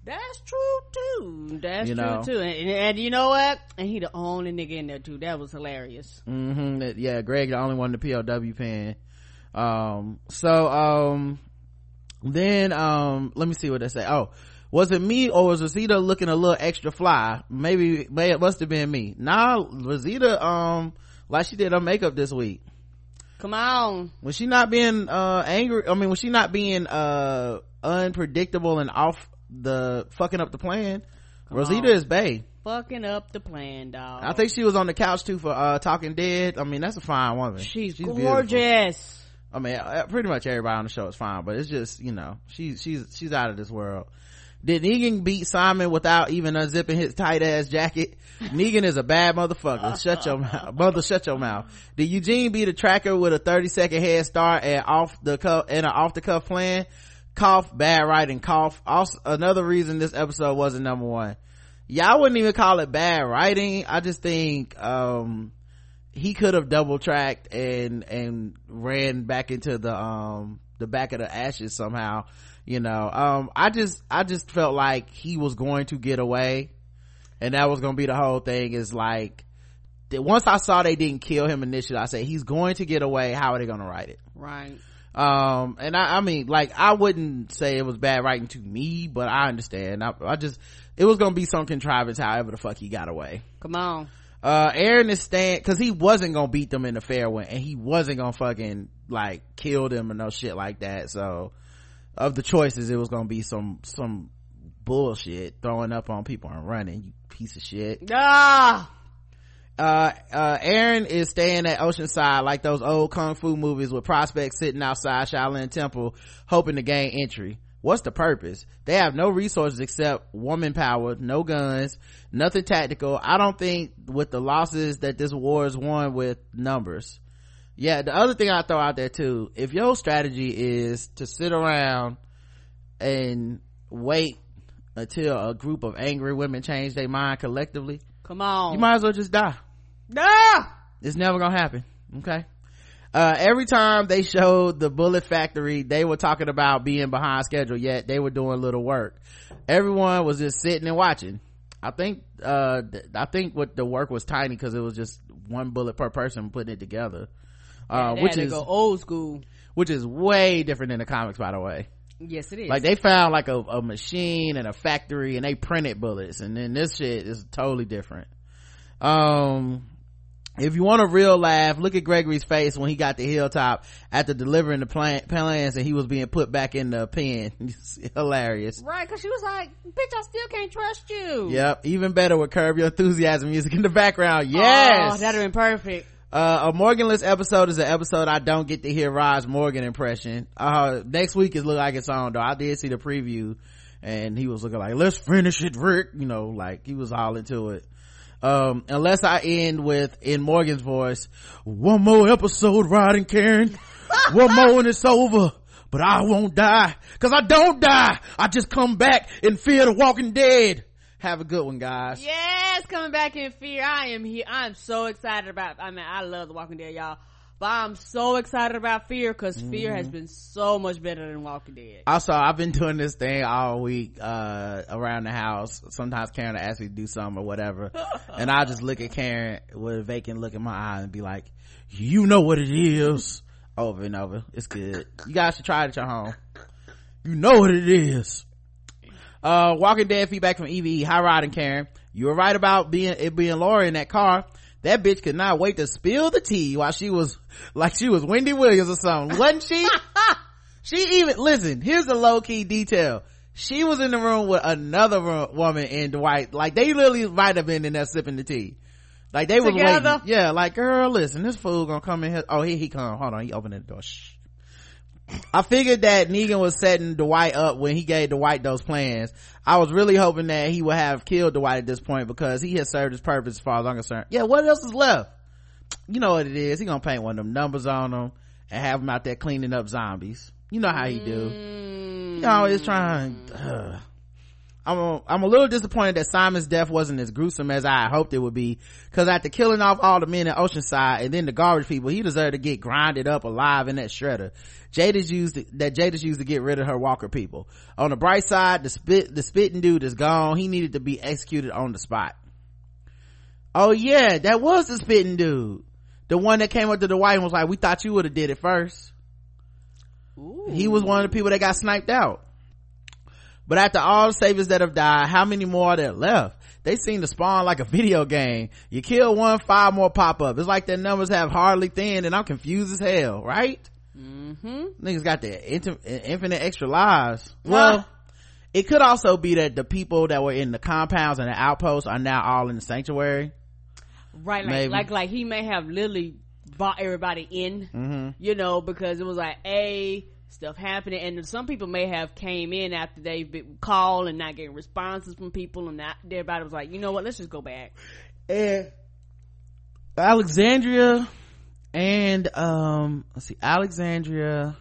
that's true too. That's You true know. too. And, and you know what? And he the only nigga in there too. That was hilarious. Mm-hmm. yeah greg the only one in the pow pen um so um then um let me see what they say. Oh was it me or was rosita looking a little extra fly? Maybe may it must have been me. Nah rosita um like she did her makeup this week. Come on. Was she not being uh angry i mean was she not being uh unpredictable and off the fucking up the plan Come rosita on. is Bay. fucking up the plan dog I think she was on the couch too for uh Talking Dead. I mean, that's a fine woman. she's, beautiful. gorgeous I mean, uh, pretty much everybody on the show is fine, but it's just you know she's she's she's out of this world. Did Negan beat Simon without even unzipping his tight ass jacket? <laughs> Negan is a bad motherfucker. Shut your mouth, <laughs> mother. Shut your mouth. Did Eugene beat a tracker with a thirty second head start and off the cuff and an off the cuff plan? Cough, bad writing, cough. Also, another reason this episode wasn't number one. I wouldn't even call it bad writing. I just think um he could have double tracked and and ran back into the um the back of the ashes somehow you know um i just i just felt like he was going to get away and that was gonna be the whole thing is like once i saw they didn't kill him initially i said he's going to get away how are they gonna write it right um and i i mean like i wouldn't say it was bad writing to me but i understand. I, I just it was gonna be some contrivance however the fuck he got away. Come on. Uh aaron is staying because he wasn't gonna beat them in the fairway and he wasn't gonna fucking like kill them or no shit like that. So of the choices it was gonna be some some bullshit throwing up on people and running you piece of shit. Ah uh uh aaron is staying at oceanside like those old kung fu movies with prospects sitting outside shaolin temple hoping to gain entry. What's the purpose? They have no resources except woman power no guns nothing tactical. I don't think with the losses that this war is won with numbers. Yeah the other thing i throw out there too if your strategy is to sit around and wait until a group of angry women change their mind collectively come on. You might as well just die. Ah! It's never gonna happen okay? Uh, every time they showed the bullet factory they were talking about being behind schedule yet they were doing little work. Everyone was just sitting and watching. I think uh th- i think what the work was tiny because it was just one bullet per person putting it together. Uh They which is old school. which is way different than the comics by the way yes it is. Like they found like a, a machine and a factory and they printed bullets and then this shit is totally different. Um if you want a real laugh look at gregory's face when he got the hilltop after delivering the plan- plans and he was being put back in the pen. <laughs> Hilarious. Right because she was like bitch i still can't trust you. Yep even better with curb your enthusiasm music in the background. Yes! oh, that'd have been perfect uh, a Morganless episode is an episode I don't get to hear Raj Morgan impression. Uh, next week is look like it's on though. I did see the preview and he was looking like, let's finish it, Rick. You know, like he was all into it. Um, unless I end with, in Morgan's voice, one more episode riding Karen. <laughs> one more and it's over. But I won't die. Cause I don't die. I just come back in fear the walking dead. Have a good one, guys. yes coming back in fear. I am here i'm so excited about i mean i love the walking dead y'all. But i'm so excited about fear because fear has Mhm. been so much better than walking dead. Also i've been doing this thing all week uh around the house. Sometimes karen will ask me to do something or whatever. <laughs> And i just look at karen with a vacant look in my eye and be like you know what it is over and over. It's good. You guys should try it at your home. You know what it is uh walking dead feedback from eve hi rod and karen. You were right about being it being laura in that car. That bitch could not wait to spill the tea while she was <laughs> like she was wendy williams or something wasn't she? <laughs> She even listen here's the low-key detail. She was in the room with another woman and dwight. Like they literally might have been in there sipping the tea. Like they were waiting. Yeah like girl listen this fool gonna come in here. Oh here he come. Hold on he opened the door. Shh. I figured that Negan was setting Dwight up when he gave Dwight those plans. I was really hoping that he would have killed Dwight at this point because he has served his purpose as far as I'm concerned. Yeah, what else is left? You know what it is. He gonna paint one of them numbers on them and have him out there cleaning up zombies. You know how he do. You always trying. Mm. Ugh. I'm a, I'm a little disappointed that Simon's death wasn't as gruesome as I hoped it would be. Cause after killing off all the men in Oceanside and then the garbage people, he deserved to get grinded up alive in that shredder. Jadis used to, that Jadis used to get rid of her Walker people. On the bright side, the spit the spitting dude is gone. He needed to be executed on the spot. Oh yeah, that was the spitting dude. The one that came up to the Dwight and was like, "We thought you would have did it first. He was one of the people that got sniped out. But after all the saviors that have died, how many more are there left? They seem to spawn like a <laughs> video game. You kill one, five more pop up. It's like their numbers have hardly thinned and I'm confused as hell, right? Mm-hmm. Niggas got their infinite extra lives. Well, it could also be that the people that were in the compounds and the outposts are now all in the sanctuary. Right, like, like, like he may have literally brought everybody in, Mm-hmm. you know, because it was like, a stuff happening, and some people may have came in after they've been called and not getting responses from people, and that everybody was like, you know what, let's just go back. And Alexandria and um let's see Alexandria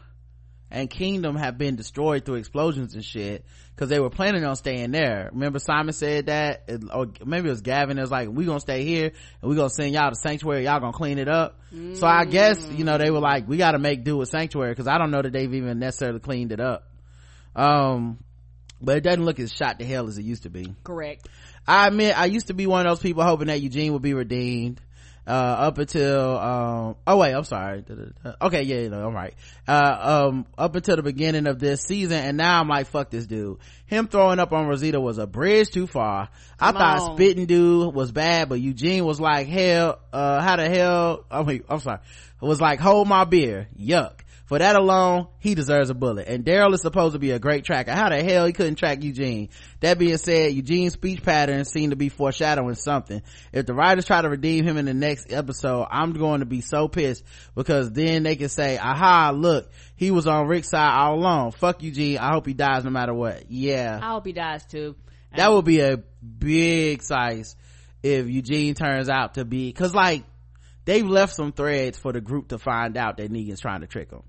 and Kingdom have been destroyed through explosions and shit because they were planning on staying there. Remember Simon said that, It- or maybe it was Gavin. It was like, we gonna stay here and we gonna send y'all to Sanctuary. Y'all gonna clean it up. So I guess, you know, they were like, we gotta make do with Sanctuary because I don't know that they've even necessarily cleaned it up. Um, but it doesn't look as shot to hell as it used to be. Correct. I admit I used to be one of those people hoping that Eugene would be redeemed. Uh, up until, um, oh wait, I'm sorry. Okay, yeah, no, I'm right. Uh, um, up until the beginning of this season, and now I'm like, fuck this dude. Him throwing up on Rosita was a bridge too far. I thought on. spitting dude was bad, but Eugene was like, hell, uh, how the hell, I mean, I'm sorry, it was like, hold my beer. Yuck. For that alone, he deserves a bullet. And Daryl is supposed to be a great tracker. How the hell he couldn't track Eugene? That being said, Eugene's speech patterns seem to be foreshadowing something. If the writers try to redeem him in the next episode, I'm going to be so pissed because then they can say, aha, look, he was on Rick's side all along. Fuck Eugene. I hope he dies no matter what. Yeah. I hope he dies too. That would be a big size if Eugene turns out to be, cause like, they've left some threads for the group to find out that Negan's trying to trick them.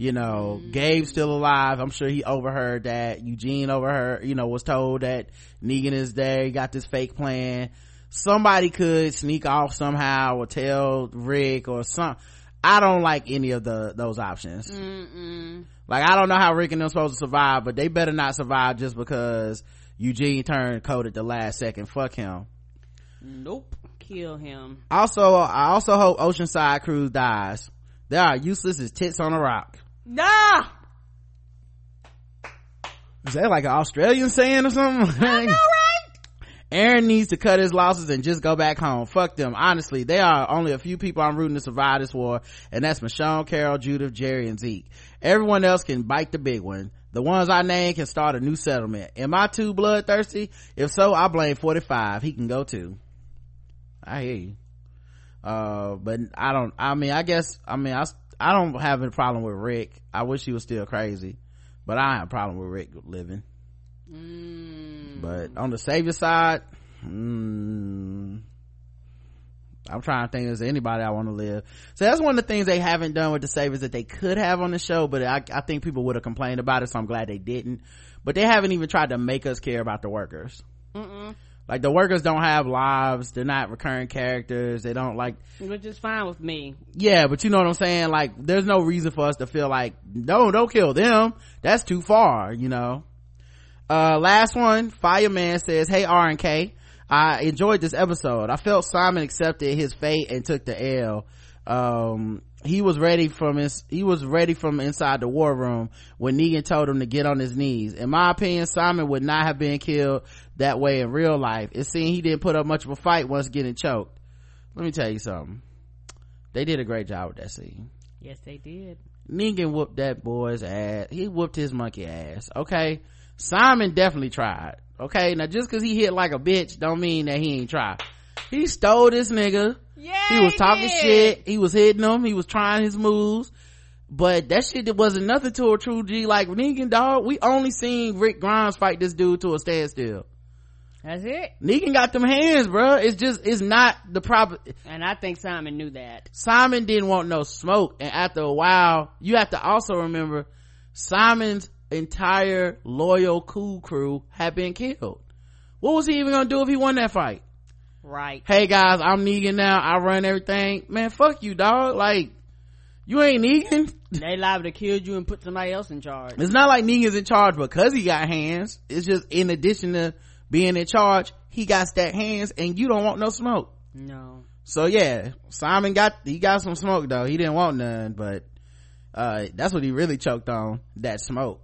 You know, mm-hmm. Gabe's still alive. I'm sure he overheard that. Eugene overheard, you know, was told that Negan is there. He got this fake plan. Somebody could sneak off somehow or tell Rick or some. I don't like any of the, those options. Mm-mm. Like, I don't know how Rick and them supposed to survive, but they better not survive just because Eugene turned cold at the last second. Fuck him. Nope. Kill him. Also, I also hope Oceanside Cruise dies. They are useless as tits on a rock. Nah! Is that like an Australian saying or something? I know, <laughs> right? Aaron needs to cut his losses and just go back home. Fuck them. Honestly, there are only a few people I'm rooting to survive this war, and that's Michonne, Carol, Judith, Jerry, and Zeke. Everyone else can bite the big one. The ones I name can start a new settlement. Am I too bloodthirsty? If so, I blame 45. He can go too. I hear you. Uh, but I don't, I mean, I guess, I mean, I, I don't have a problem with Rick. I wish he was still crazy, but I have a problem with Rick living. But on the savior side, mm, I'm trying to think is there anybody I want to live. So that's one of the things they haven't done with the saviors that they could have on the show, but I, I think people would have complained about it, so I'm glad they didn't. But they haven't even tried to make us care about the workers. Mm-mm. Like the workers don't have lives, they're not recurring characters, they don't like Which is fine with me. yeah, but you know what I'm saying? Like, there's no reason for us to feel like, no, don't kill them. That's too far, you know? Uh, last one, Fireman says, Hey R and K, I enjoyed this episode. I felt Simon accepted his fate and took the L. Um, he was ready from his, he was ready from inside the war room when Negan told him to get on his knees. In my opinion, Simon would not have been killed that way in real life. It seemed he didn't put up much of a fight once getting choked. let me tell you something they did a great job with that scene yes they did Negan whooped that boy's ass. He whooped his monkey ass. Okay. Simon definitely tried. Okay. Now just cause he hit like a bitch don't mean that he ain't tried. He stole this nigga. Yeah. He was talking did. shit. He was hitting him. He was trying his moves. But that shit that wasn't nothing to a true G like Negan dog. We only seen Rick Grimes fight this dude to a standstill. That's it. Negan got them hands, bruh. It's just, it's not the proper, And I think Simon knew that. Simon didn't want no smoke. And after a while, you have to also remember Simon's entire loyal cool crew had been killed. What was he even gonna do if he won that fight? Right. Hey guys, I'm Negan now. I run everything. Man, fuck you, dog. Like, you ain't Negan. <laughs> They liable to kill you and put somebody else in charge. It's not like Negan's in charge because he got hands. It's just in addition to being in charge, he got stacked hands and you don't want no smoke. No. So yeah, Simon got, he got some smoke though. He didn't want none, but, uh, that's what he really choked on. That smoke.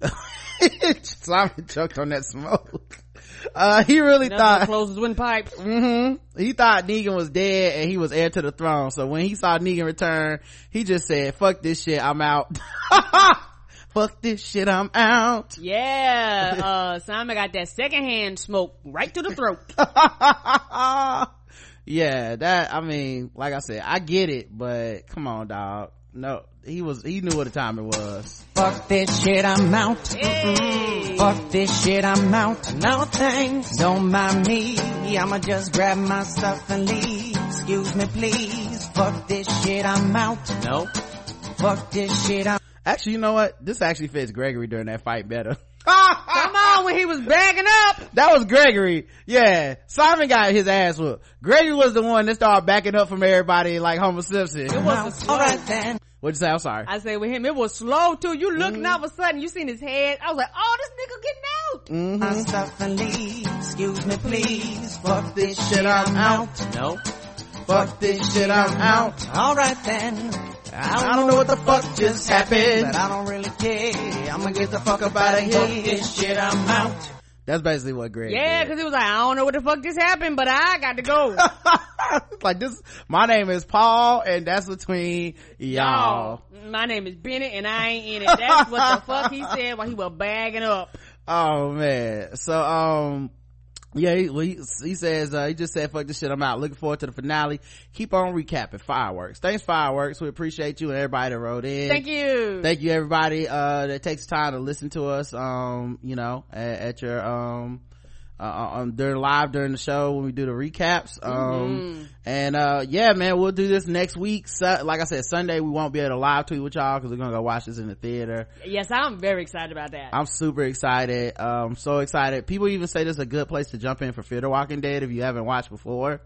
<laughs> Simon choked on that smoke. <laughs> Uh, he really Nothing thought, close as windpipes. mm-hmm, he thought Negan was dead and he was heir to the throne. So when he saw Negan return, he just said, fuck this shit, I'm out. <laughs> fuck this shit, I'm out. Yeah. Uh, Simon got that secondhand smoke right to the throat. <laughs> yeah, that, I mean, like I said, I get it, but come on, dog. No, he was, he knew what the time it was. Fuck this shit, I'm out. Mm-mm. Fuck this shit, I'm out. No thanks, don't mind me. I'ma just grab my stuff and leave. Excuse me, please. Fuck this shit, I'm out. No. Fuck this shit, I'm Actually, you know what? This actually fits Gregory during that fight better. <laughs> Come on, when he was bagging up. That was Gregory. Yeah. Simon got his ass whooped. Gregory was the one that started backing up from everybody like Homer Simpson. It was a slow. then. What'd you say? I'm sorry. I say with him, it was slow too. You looking Mm-hmm. all of a sudden, you seen his head. I was like, oh, this nigga getting out. Mm-hmm. my stuff and leave. Excuse me, please. Fuck this shit, I'm out. No. Fuck this shit, I'm out. Alright then. I don't know what the fuck just happened. But I don't really care. I'ma get the fuck up out of here. This shit, I'm out. That's basically what Greg Yeah, cause he was like, I don't know what the fuck just happened, but I got to go. <laughs> like this, my name is Paul and that's between y'all. My name is Bennett and I ain't in it. That's what the fuck he said while he was bagging up. <laughs> Oh man. So, um, yeah, he, well, he, he says, uh, he just said, fuck this shit, I'm out. Looking forward to the finale. Keep on recapping fireworks. Thanks fireworks. We appreciate you and everybody that wrote in. Thank you. Thank you everybody, uh, that takes time to listen to us, um, you know, at, at your, um, uh, um, during live during the show when we do the recaps. Um, and, uh, yeah, man, we'll do this next week. Su- like I said, Sunday we won't be able to live tweet with y'all because we're gonna go watch this in the theater. Yes, I'm very excited about that. I'm super excited. Um, so excited. People even say this is a good place to jump in for Fear the Walking Dead if you haven't watched before.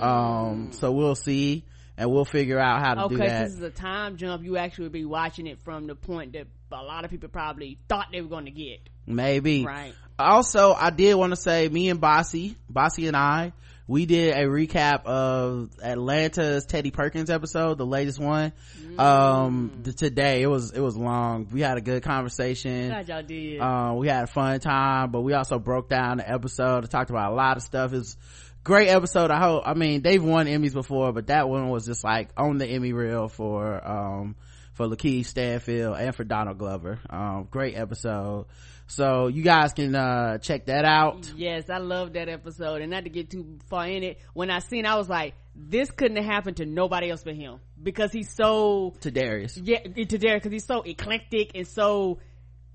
Um, so we'll see and we'll figure out how to okay, do that. this is a time jump. You actually would be watching it from the point that a lot of people probably thought they were going to get. Maybe. Right. Also, I did want to say me and Bossy, Bossy and I, we did a recap of Atlanta's Teddy Perkins episode, the latest one. Um, th- today it was, it was long. We had a good conversation. Glad y'all did. Uh, we had a fun time, but we also broke down the episode and talked about a lot of stuff. It's great episode. I hope, I mean, they've won Emmys before, but that one was just like on the Emmy reel for, um, for Lakeith Stanfield and for Donald Glover. Um, great episode. So you guys can, uh, check that out. Yes, I love that episode. And not to get too far in it, when I seen, I was like, this couldn't have happened to nobody else but him because he's so To Darius. yeah to Derek because he's so eclectic and so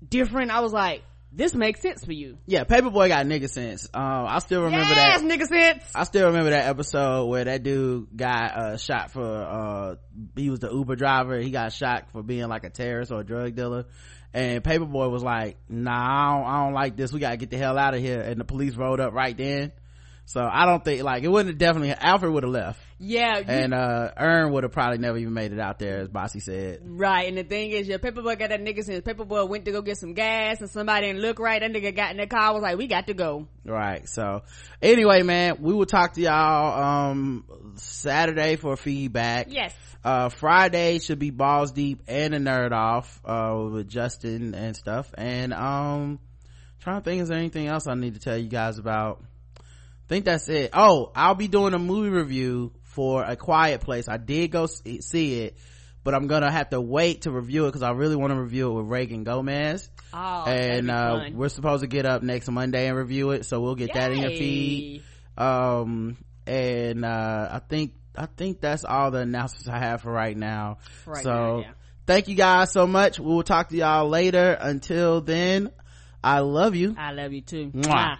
different. I was like, this makes sense for you. Yeah, Paper Boi got nigga sense. Um, I still remember yes, that. nigga sense. I still remember that episode where that dude got uh, shot for uh he was the Uber driver. He got shot for being like a terrorist or a drug dealer. And Paper Boi was like, "Nah, I don't, I don't like this. We gotta get the hell out of here." And the police rolled up right then. So I don't think like it wouldn't have definitely Alfred would have left, Yeah, you- and uh Earn would have probably never even made it out there, as Bossy said. Right, and the thing is, your Paper Boi got that nigga since Paper Boi went to go get some gas, and somebody didn't look right. That nigga got in the car, was like, "We got to go." Right. So anyway, man, we will talk to y'all um Saturday for feedback. Yes. Uh Friday should be balls deep and a nerd off uh with Justin and stuff. And um trying to think is there anything else I need to tell you guys about? Think that's it. Oh, I'll be doing a movie review for a quiet place i did go see it but i'm gonna have to wait to review it because i really want to review it with reagan gomez Oh, and uh we're supposed to get up next monday and review it so we'll get that in your Yay. feed um and uh i think i think that's all the announcements i have for right now right so now, yeah. thank you guys so much we will talk to y'all later until then i love you I love you too. Mwah. Mwah.